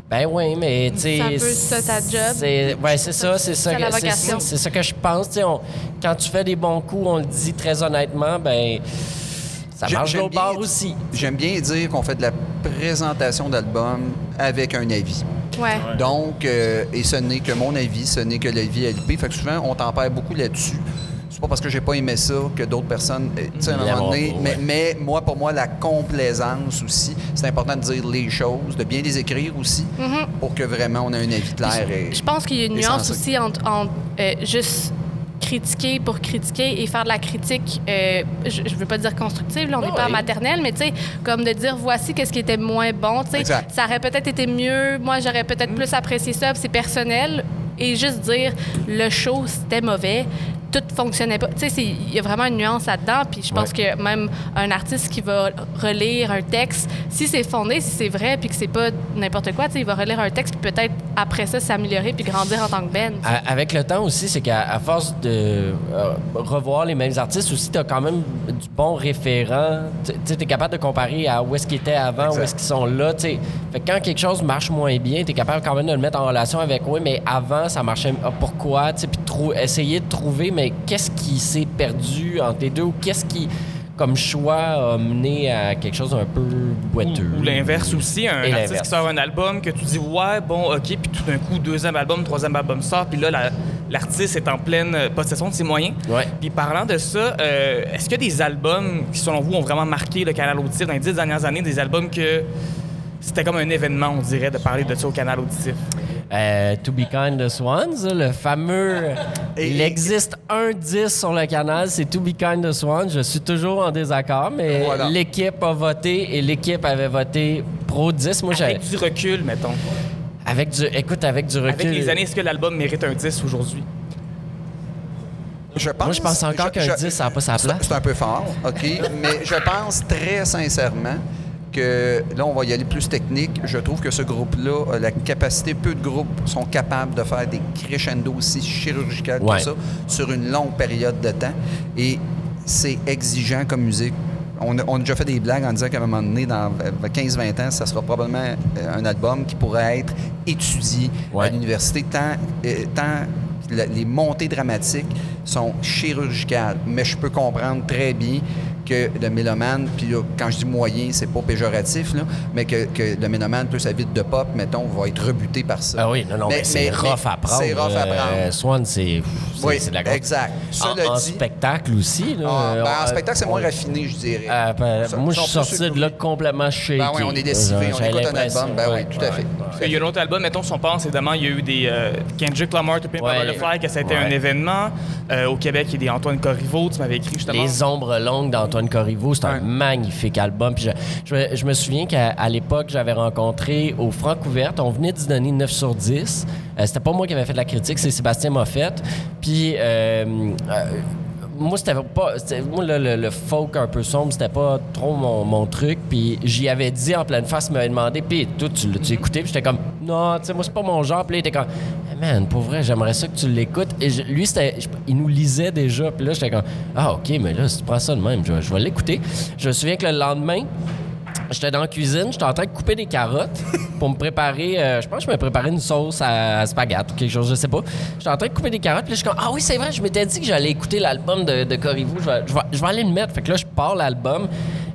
Ben oui, mais tu sais. C'est un peu ça ta job. C'est, ouais, c'est ça, c'est ça, c'est, ça que je pense. On- quand tu fais des bons coups, on le dit très honnêtement, ben ça marche j'aime l'autre bien bord dire- aussi. J'aime bien dire qu'on fait de la présentation d'album avec un avis. Ouais. Donc, euh, et ce n'est que mon avis, ce n'est que l'avis LP. Fait que souvent, on tempère beaucoup là-dessus. C'est pas parce que j'ai pas aimé ça que d'autres personnes. euh, Tu sais, à un moment donné. mais, ouais. mais moi, pour moi, la complaisance aussi, c'est important de dire les choses, de bien les écrire aussi, pour que vraiment on ait un avis clair. et- Mm-hmm. Je pense qu'il y a une nuance sensé. aussi entre, entre, euh, juste critiquer pour critiquer et faire de la critique, euh, je, je veux pas dire constructive, là, on n'est pas en oui. maternelle, mais tu sais, comme de dire voici qu'est-ce qui était moins bon, tu sais, ça aurait peut-être été mieux, moi j'aurais peut-être plus apprécié ça, c'est personnel, et juste dire le show c'était mauvais, tout fonctionnait pas. Tu sais, c'est- il y a vraiment une nuance là-dedans, puis je pense que même un artiste qui va relire un texte, si c'est fondé, si c'est vrai, puis que c'est pas n'importe quoi, tu sais, il va relire un texte, puis peut-être après ça s'améliorer puis grandir en tant que Ben. tu sais. À- avec le temps aussi, c'est qu'à force de euh, revoir les mêmes artistes aussi, tu as quand même du bon référent. Tu es capable de comparer à où est-ce qu'ils étaient avant, Exact. où est-ce qu'ils sont là. t'sais. Fait que quand quelque chose marche moins bien, tu es capable quand même de le mettre en relation avec oui, mais avant, ça marchait. ah, pourquoi? T'sais, Puis trou- essayer de trouver, mais qu'est-ce qui s'est perdu entre les deux ou qu'est-ce qui, comme choix, a mené à quelque chose d'un peu boiteux? Ou, ou l'inverse aussi, un Et artiste qui sort un album que tu dis ouais bon ok puis tout d'un coup deuxième album troisième album sort puis là la- l'artiste est en pleine euh, possession de ses moyens. Ouais. Puis parlant de ça, euh, est-ce qu'il y a des albums qui selon vous ont vraiment marqué le canal auditif dans les dix dernières années, des albums que c'était comme un événement on dirait de parler de ça au canal auditif. Euh, to Be Kind the Swans, le fameux. Et- il existe un 10 sur le canal, c'est To Be Kind the Swans. Je suis toujours en désaccord, mais Voilà. l'équipe a voté et l'équipe avait voté pro 10. Moi. Avec du recul mettons. Avec du. Écoute, avec du recul. Avec les années, est-ce que l'album mérite un 10 aujourd'hui? Je pense, Moi, je pense encore qu'un je- 10, ça n'a pas sa place. c'est un peu fort, OK? Mais je pense très sincèrement que là, on va y aller plus technique. Je trouve que ce groupe-là a la capacité, peu de groupes sont capables de faire des crescendo aussi chirurgicales Ouais. que ça sur une longue période de temps. Et c'est exigeant comme musique. On a, on a déjà fait des blagues en disant qu'à un moment donné, dans 15-20 ans, ça sera probablement euh, un album qui pourrait être étudié Ouais. à l'université tant, euh, tant les montées dramatiques sont chirurgicales. Mais je peux comprendre très bien que le mélomane, puis quand je dis moyen, c'est pas péjoratif, là, mais que, que le mélomane plus sa vide de pop, mettons, va être rebuté par ça. Ah oui, non, non, mais, c'est rough à prendre. C'est rough à Euh, prendre. Swan, c'est. c'est- oui, c'est de la grosse- exact. En, Cela en dit, spectacle aussi. Là, ah, ben, euh, en spectacle, c'est moins on- raffiné, je dirais. Euh, ben, Ça- moi, je ça, suis on sorti de là complètement shaké. Ben oui, on est lessivé, on J'avais écoute un album, ben oui, tout à fait. Il y a un autre album, mettons, si on pense, évidemment, il y a eu des euh, Kendrick Lamar, To Pimp a Ouais. Butterfly, que ça a été un événement. Euh, au Québec, il y a des Antoine Corriveau, tu m'avais écrit justement. Les ombres longues d'Antoine Corriveau, c'est un Ouais. magnifique album. Puis je, je me- je me souviens qu'à l'époque, j'avais rencontré au Francouverte, on venait de se donner 9 sur 10. Euh, c'était pas moi qui avais fait la critique, c'est Sébastien Moffett. Puis euh, euh, moi, c'était pas. Moi, le, le- folk un peu sombre, c'était pas trop mon, mon truc. Puis j'y avais dit en pleine face, il m'avait demandé, puis toi, tu l'as-tu écouté? Puis j'étais comme, non, tu sais, moi, c'est pas mon genre. Puis là, il était comme, Hey, man, pour vrai, j'aimerais ça que tu l'écoutes. Et lui, c'était, il nous lisait déjà. Puis là, j'étais comme, ah, OK, mais là, si tu prends ça de même, je, je vais l'écouter. Je me souviens que le lendemain, J'étais dans la cuisine, j'étais en train de couper des carottes pour me préparer. euh, je pense que je me préparais une sauce à, à spaghetti ou quelque chose, je sais pas. J'étais en train de couper des carottes, puis là, je suis comme Ah oui, c'est vrai, je m'étais dit que j'allais écouter l'album de, de Corriveau. Je vais, je, vais, je vais aller le mettre. Fait que là, je pars l'album.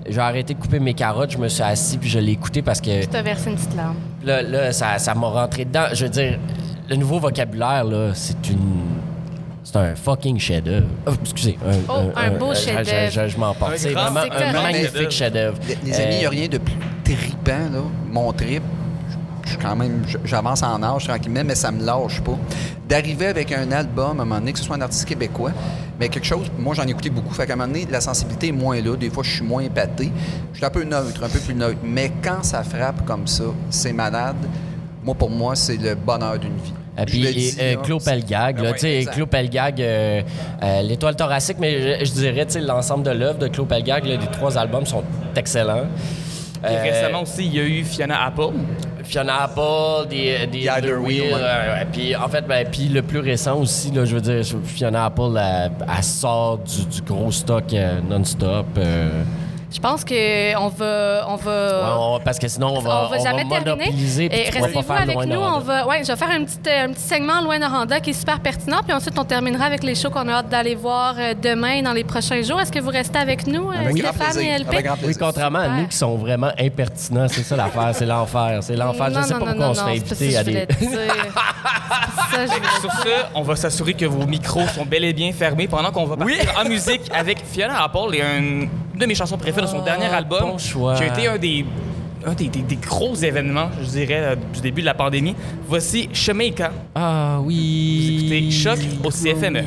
J'ai arrêté de couper mes carottes, je me suis assis, puis je l'ai écouté parce que Tu t'as versé une petite larme. là, là ça, ça m'a rentré dedans. Je veux dire, le nouveau vocabulaire, là, c'est une. C'est un fucking chef-d'œuvre. Oh, excusez. Oh, un beau chef-d'œuvre. Je, je m'en porte. Un C'est vraiment un magnifique chef-d'œuvre. Les, les amis, il n'y a Euh, rien de plus tripant, là. Mon trip, je suis quand même, j'avance en âge tranquillement, mais ça me lâche pas. D'arriver avec un album, à un moment donné, que ce soit un artiste québécois, mais quelque chose, moi j'en ai écouté beaucoup, fait qu'à un moment donné, la sensibilité est moins là, des fois je suis moins épaté, je suis un peu neutre, un peu plus neutre, mais quand ça frappe comme ça, c'est malade. Moi, pour moi, c'est le bonheur d'une vie. Et Je puis, euh, Claude Pelgag, Ah là, ouais, tu sais, exact. Claude Pelgag, euh, euh, l'étoile thoracique, mais je, dirais, tu sais, l'ensemble de l'œuvre de Claude Pelgag, les trois albums sont excellents. Et Euh, récemment aussi, il y a eu Fiona Apple. Fiona Apple, des, des The Wheel, Wheel, euh, puis en fait, ben, puis le plus récent aussi, là, je veux dire, Fiona Apple, elle, elle sort du, du gros stock euh, non-stop. euh, Je pense qu'on va. On va parce que sinon, on va, on va jamais terminer. Et restez-vous avec nous. On va, ouais, je vais faire un petit, un petit segment loin Noranda qui est super pertinent. Puis ensuite, on terminera avec les shows qu'on a hâte d'aller voir euh, demain dans les prochains jours. Est-ce que vous restez avec nous, euh, avec Stéphane et LP? Oui, contrairement à nous qui sont vraiment impertinents. C'est ça l'affaire. C'est l'enfer. C'est l'enfer. Je ne sais pas pourquoi on se fait inviter à des. Sur ce, on va s'assurer que vos micros sont bel et bien fermés pendant qu'on va partir en musique avec Fiona Apple et une de mes chansons préférées de son dernier ah, album, qui a été un des des, gros événements, je dirais, euh, du début de la pandémie. Voici Jamaica. Ah oui. Vous écoutez Choc au CFME.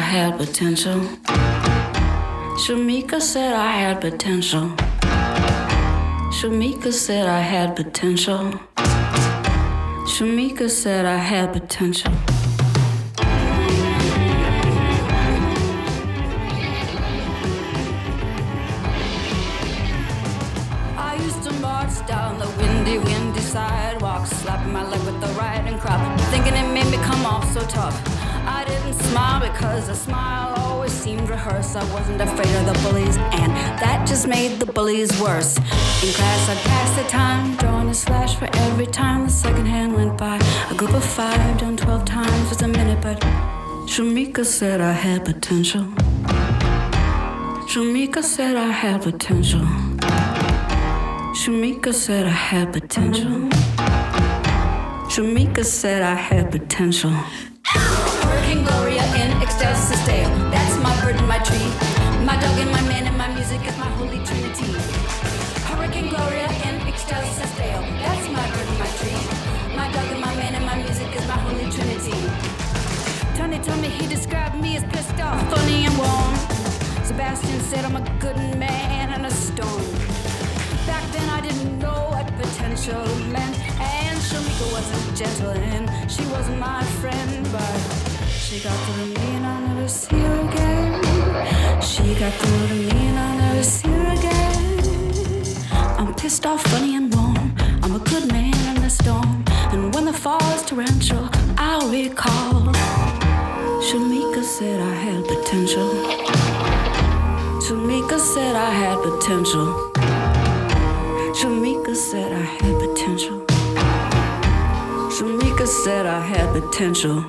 Had potential. Shamika said I had potential. Shamika said I had potential. Shamika said I had potential. I used to march down the windy, windy sidewalk, slapping my leg with the riding crop, thinking it made me come off so tough. I didn't smile because a smile always seemed rehearsed. I wasn't afraid of the bullies, and that just made the bullies worse. In class, I'd pass the time, drawing a slash for every time the second hand went by. A group of five done 12 times was a minute, but Shamika said I had potential. Shamika said I had potential. Shamika said I had potential. Shamika said I had potential. Hurricane Gloria in. That's my bird and my tree. My dog and my man and my music is my holy trinity. Hurricane Gloria in ecstasis dale. That's my bird and my tree. My dog and my man and my music is my holy trinity. Tony told me he described me as pissed off, funny and warm. Sebastian said I'm a good man and a storm. Back then I didn't know what potential meant, and Shamika wasn't gentle and she wasn't my friend, but. She got through to me and I'll never see her again. She got through to me and I'll never see her again. I'm pissed off, funny and warm. I'm a good man in the storm. And when the fall is torrential, I'll recall. Shamika said I had potential. Shamika said I had potential. Shamika said I had potential. Shamika said I had potential.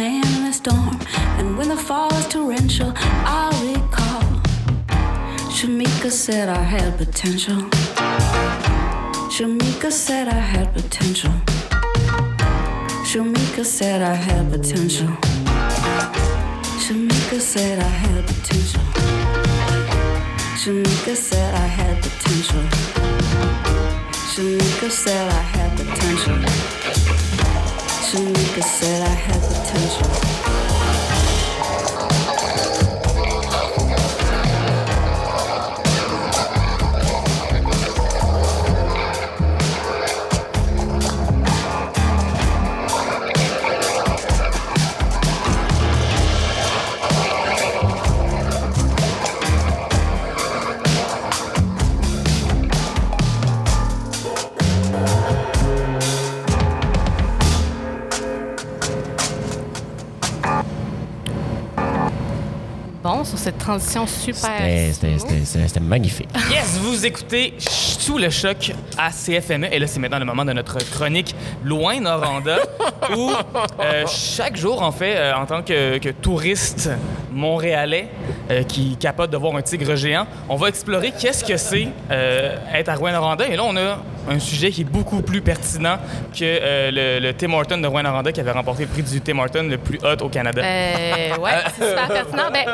Man in a storm, and when the fall is torrential, I'll recall. Shamika said I had potential. Shamika said I had potential. Shamika said I had potential. Shamika said I had potential. Shamika said I had potential. Shamika said I had potential. Shanika said I had potential. Transition super. C'était magnifique. Yes, vous écoutez Sous le choc à CFME. Et là, c'est maintenant le moment de notre chronique Loin Noranda, où euh, chaque jour, en fait, euh, en tant que, touriste montréalais euh, qui capote de voir un tigre géant, on va explorer qu'est-ce que c'est être à Rouen-Noranda. Et là, on a un sujet qui est beaucoup plus pertinent que le, le, Tim Horton de Rouen-Noranda qui avait remporté le prix du Tim Horton le plus haut au Canada. Euh, ouais, c'est super pertinent. Ben,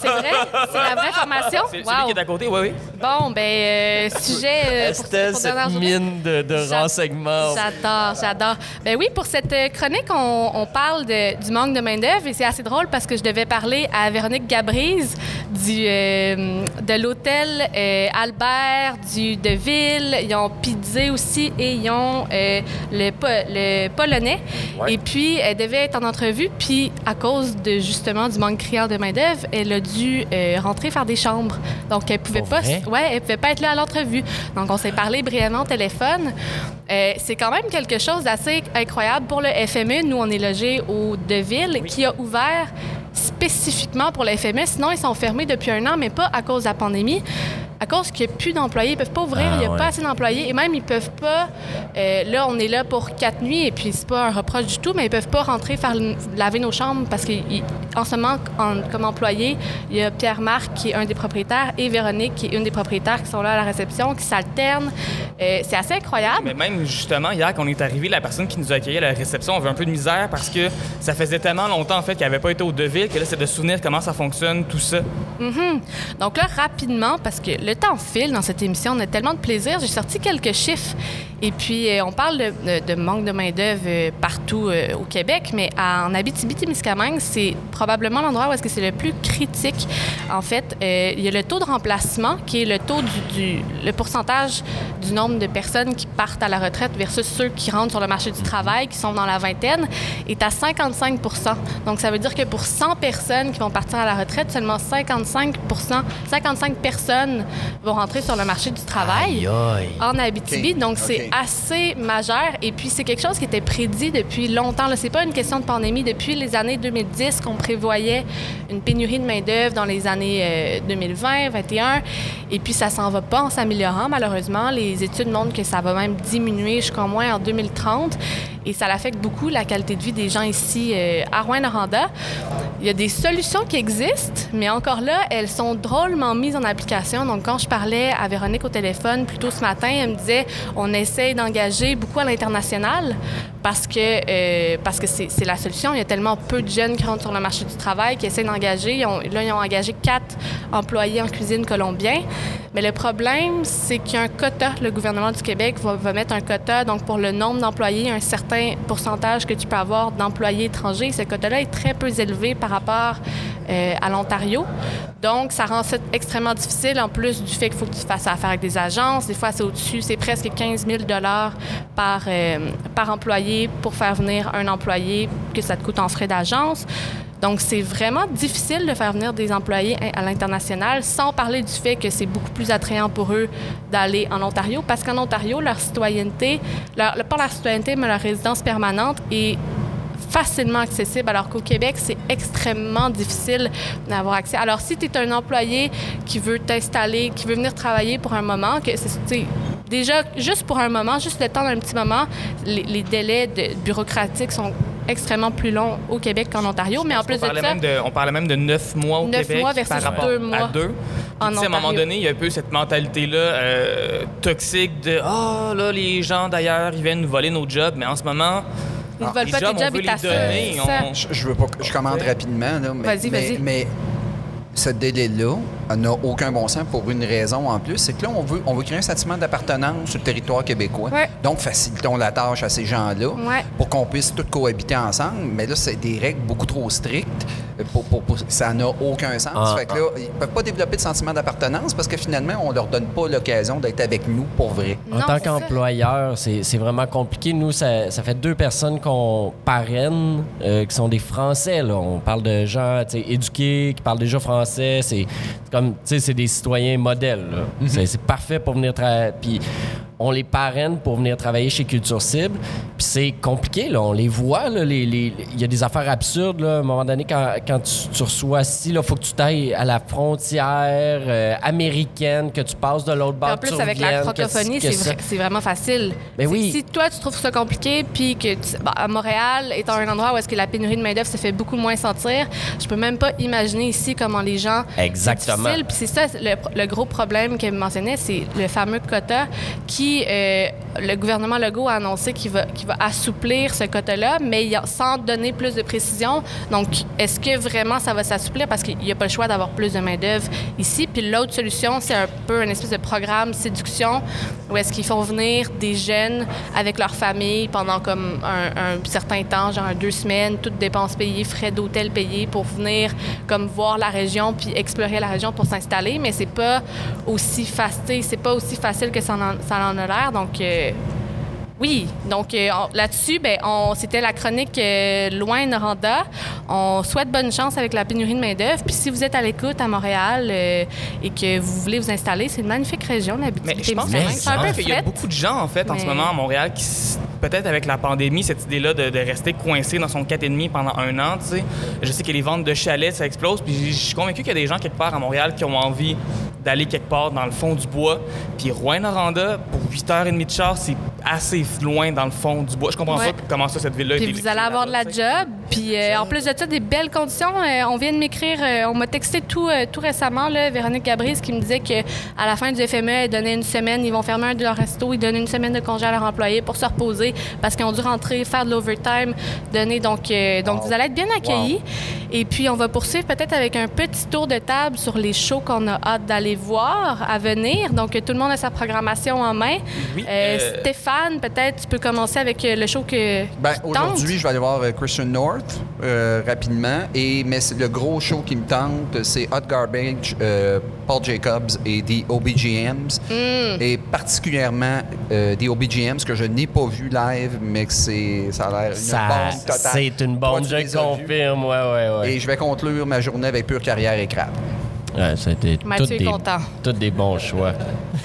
c'est vrai? C'est la vraie formation? C'est wow. celui qui est à côté, oui, oui. Bon, ben, euh, sujet. Euh, Estelle, cette mine de, de renseignements. J'adore, j'adore. Ben oui, pour cette euh, chronique, on, on parle de, du manque de main-d'œuvre et c'est assez drôle parce que je devais parler à Véronique Gabrise du, euh, de l'hôtel Albert du, de Ville. Ils ont Pizzé aussi et ils ont le, le Polonais. Et puis, elle devait être en entrevue, puis à cause de justement du manque criant de main-d'œuvre, elle a dû euh, rentrer faire des chambres. Donc, elle pouvait pas, ouais, elle pouvait pas être là à l'entrevue. Donc, on s'est parlé brièvement au téléphone. Euh, c'est quand même quelque chose d'assez incroyable pour le FME. Nous, on est logé au Deville, qui a ouvert spécifiquement pour le FME. Sinon, ils sont fermés depuis un an, mais pas à cause de la pandémie à cause qu'il n'y a plus d'employés, ils peuvent pas ouvrir, il n'y a ah, pas assez d'employés. Et même, ils peuvent pas. Euh, là, on est là pour quatre nuits, et puis c'est pas un reproche du tout, mais ils peuvent pas rentrer faire laver nos chambres parce qu'en ce moment, comme employés, il y a Pierre-Marc qui est un des propriétaires et Véronique qui est une des propriétaires qui sont là à la réception, qui s'alternent. Euh, c'est assez incroyable. Mais même justement, hier, quand on est arrivé, la personne qui nous a accueillis à la réception avait un peu de misère parce que ça faisait tellement longtemps en fait qu'elle n'avait pas été au Deville que là, c'est de souvenir comment ça fonctionne, tout ça. Mm-hmm. Donc là, rapidement, parce que le temps file dans cette émission. On a tellement de plaisir. J'ai sorti quelques chiffres. Et puis, euh, on parle de, manque de main-d'œuvre euh, partout euh, au Québec, mais en Abitibi-Témiscamingue, c'est probablement l'endroit où est-ce que c'est le plus critique. En fait, il y a le taux de remplacement, qui est le taux du, le pourcentage du nombre de personnes qui partent à la retraite versus ceux qui rentrent sur le marché du travail, qui sont dans la vingtaine, est à 55% Donc, ça veut dire que pour 100 personnes qui vont partir à la retraite, seulement 55% 55 personnes vont rentrer sur le marché du travail en Abitibi. Donc, c'est assez majeur. Et puis, c'est quelque chose qui était prédit depuis longtemps. Ce n'est pas une question de pandémie. Depuis les années 2010 qu'on prévoyait une pénurie de main-d'œuvre dans les années 2020, euh, 2021. Et puis, ça s'en va pas en s'améliorant, malheureusement. Les études montrent que ça va même diminuer jusqu'au moins en 2030 et ça affecte beaucoup la qualité de vie des gens ici euh, à Rouen-Noranda. Il y a des solutions qui existent, mais encore là, elles sont drôlement mises en application. Donc, quand je parlais à Véronique au téléphone plus tôt ce matin, elle me disait on essaie d'engager beaucoup à l'international parce que euh, parce que c'est la solution. Il y a tellement peu de jeunes qui rentrent sur le marché du travail qui essaient d'engager. Là, ils ont engagé quatre employés en cuisine colombien. Mais le problème, c'est qu'il y a un quota. Le gouvernement du Québec va, va mettre un quota. Donc, pour le nombre d'employés, un certain pourcentage que tu peux avoir d'employés étrangers. Ce quota-là est très peu élevé par rapport euh, à l'Ontario. Donc, ça rend ça extrêmement difficile, en plus du fait qu'il faut que tu fasses affaire avec des agences. Des fois, c'est au-dessus, c'est presque 15 000 par, euh, par employé pour faire venir un employé que ça te coûte en frais d'agence. Donc, c'est vraiment difficile de faire venir des employés à l'international, sans parler du fait que c'est beaucoup plus attrayant pour eux d'aller en Ontario, parce qu'en Ontario, leur citoyenneté, pas leur citoyenneté, mais leur résidence permanente est facilement accessible, alors qu'au Québec, c'est extrêmement difficile d'avoir accès. Alors, si tu es un employé qui veut t'installer, qui veut venir travailler pour un moment, que c'est déjà juste pour un moment, juste le temps d'un petit moment, les, délais de, bureaucratiques sont extrêmement plus long au Québec qu'en Ontario. Mais en plus de ça. on parlait même de neuf mois au Québec mois versus par rapport deux mois à deux. à un moment donné, il y a un peu cette mentalité-là euh, toxique de Ah, oh, là, les gens d'ailleurs, ils viennent nous voler nos jobs. Mais en ce moment, ils ne veulent pas tes jobs, ils t'assurent. Je, je veux pas je commande rapidement. Vas-y, vas-y. Mais ce délai-là n'a aucun bon sens pour une raison en plus, c'est que là, on veut, on veut créer un sentiment d'appartenance sur le territoire québécois. Donc, facilitons la tâche à ces gens-là pour qu'on puisse tous cohabiter ensemble. Mais là, c'est des règles beaucoup trop strictes. Pour, ça n'a aucun sens. Ah, fait que là, ils ne peuvent pas développer de sentiment d'appartenance parce que finalement, on ne leur donne pas l'occasion d'être avec nous pour vrai. En tant qu'employeur, c'est vraiment compliqué. Nous, ça, fait deux personnes qu'on parraine, euh, qui sont des Français. Là. On parle de gens éduqués, qui parlent déjà français. C'est comme, tu sais, c'est des citoyens modèles. Mhm. C'est parfait pour venir travailler. Puis on les parraine pour venir travailler chez Culture Cible. Puis c'est compliqué, là. On les voit, là. Il y a des affaires absurdes, là. À un moment donné, quand, quand tu, reçois ci, il faut que tu t'ailles à la frontière euh, américaine, que tu passes de l'autre bord. En plus, avec la francophonie, c'est vraiment facile. Ben oui. Si toi, tu trouves ça compliqué, puis que bah, à Montréal, étant un endroit où est-ce que la pénurie de main-d'œuvre se fait beaucoup moins sentir, je peux même pas imaginer ici comment les gens. Exactement. Puis c'est ça, le, le, gros problème qu'elle mentionnait, c'est le fameux quota qui euh, le gouvernement Legault a annoncé qu'il va, va assouplir ce quota-là, mais sans donner plus de précision. Donc, est-ce que vraiment ça va s'assouplir? Parce qu'il n'y a pas le choix d'avoir plus de main-d'œuvre ici? Puis l'autre solution, c'est un peu une espèce de programme séduction où est-ce qu'ils font venir des jeunes avec leur famille pendant comme un, certain temps, genre deux semaines, toutes dépenses payées, frais d'hôtel payés pour venir comme voir la région puis explorer la région pour s'installer, mais c'est pas aussi facile, c'est pas aussi facile que ça en, a l'air. Donc, euh, Okay. Oui, donc euh, là-dessus, ben, c'était la chronique euh, Loin Noranda. On souhaite bonne chance avec la pénurie de main-d'œuvre. Puis si vous êtes à l'écoute à Montréal et que vous voulez vous installer, c'est une magnifique région, la Mais je pense qu'il y a beaucoup de gens, en fait, en ce moment à Montréal qui, peut-être avec la pandémie, cette idée-là de, rester coincé dans son 4,5 pendant un an, tu sais. Je sais que les ventes de chalets, ça explose. Puis je suis convaincu qu'il y a des gens quelque part à Montréal qui ont envie d'aller quelque part dans le fond du bois. Puis Rouen-Noranda, pour 8h30 de char, c'est assez loin dans le fond du bois. Je comprends pas comment ça, cette ville-là... Puis vous allez avoir de la job. Puis euh, en plus de ça, des belles conditions. Euh, on vient de m'écrire, euh, on m'a texté tout, tout récemment, là, Véronique Gabrise, qui me disait qu'à la fin du FME, elle donnait une semaine, ils vont fermer un de leurs restos, ils donnent une semaine de congé à leurs employés pour se reposer parce qu'ils ont dû rentrer, faire de l'overtime, donner. Donc, donc vous allez être bien accueillis. Et puis, on va poursuivre peut-être avec un petit tour de table sur les shows qu'on a hâte d'aller voir à venir. Donc, tout le monde a sa programmation en main. Stéphane, peut-être tu peux commencer avec le show que. Ben, aujourd'hui, je vais aller voir Christian North. Euh, rapidement. Et, mais le gros show qui me tente, c'est Hot Garbage, euh, Paul Jacobs et The OBGMs. Mm. Et particulièrement euh, The OBGMs, que je n'ai pas vu live, mais que c'est, ça a l'air une bombe totale. C'est une bombe, je confirme. Ouais, ouais, ouais. Et je vais conclure ma journée avec Pure Carrière et Crap. Ouais, ça a été Mathieu des, content. Tous des bons choix.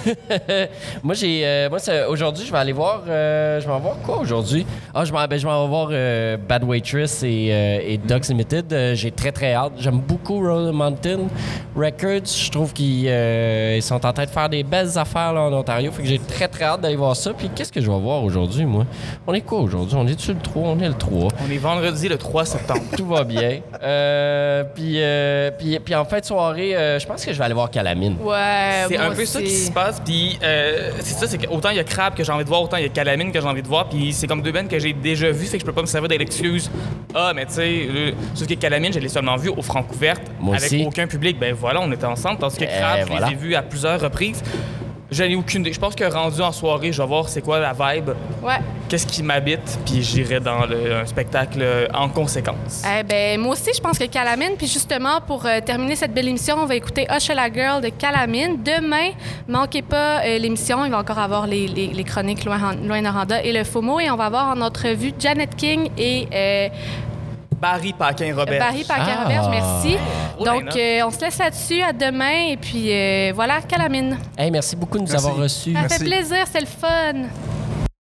moi, j'ai, euh, moi aujourd'hui, je vais aller voir. Euh, je vais voir quoi aujourd'hui? Ah, je, ben, je vais voir euh, Bad Waitress et, et Dogs Limited. j'ai très, très hâte. J'aime beaucoup Roller Mountain Records. Je trouve qu'ils sont en train de faire des belles affaires là, en Ontario. Fait que j'ai très, très hâte d'aller voir ça. Puis qu'est-ce que je vais voir aujourd'hui, moi? On est quoi aujourd'hui? On est-tu le 3? On est le 3. On est vendredi le 3 septembre. Tout va bien. puis, puis, puis en fin de soirée, je pense que je vais aller voir Calamine. Ouais, C'est un peu ça qui se passe. Puis euh, c'est ça, c'est qu'autant il y a Crab que j'ai envie de voir, autant il y a Calamine que j'ai envie de voir. Puis c'est comme deux bennes que j'ai déjà vues, fait que je peux pas me servir l'excuse. Ah, mais tu sais, sauf que Calamine, je l'ai seulement vu au Francouverte avec aucun public. Ben voilà, on était ensemble. Tandis que eh, Crab, je les ai vus à plusieurs reprises. J'en ai aucune idée. Je pense que rendu en soirée, je vais voir c'est quoi la vibe. Ouais. Qu'est-ce qui m'habite, puis j'irai dans un spectacle en conséquence. Eh ben, moi aussi, je pense que Calamine. Puis justement, pour euh, terminer cette belle émission, on va écouter Hush la Girl de Calamine. Demain, manquez pas euh, l'émission. Il va encore avoir les, les, chroniques Loin, Loin Noranda et le FOMO. Et on va avoir en entrevue Janet King et euh, Barry Paquin-Robert. Barry Paquin-Robert, ah. merci. Donc, euh, on se laisse là-dessus. À demain. Et puis, euh, voilà, Calamine. Hey, merci beaucoup de nous avoir reçus. Ça fait plaisir, c'est le fun.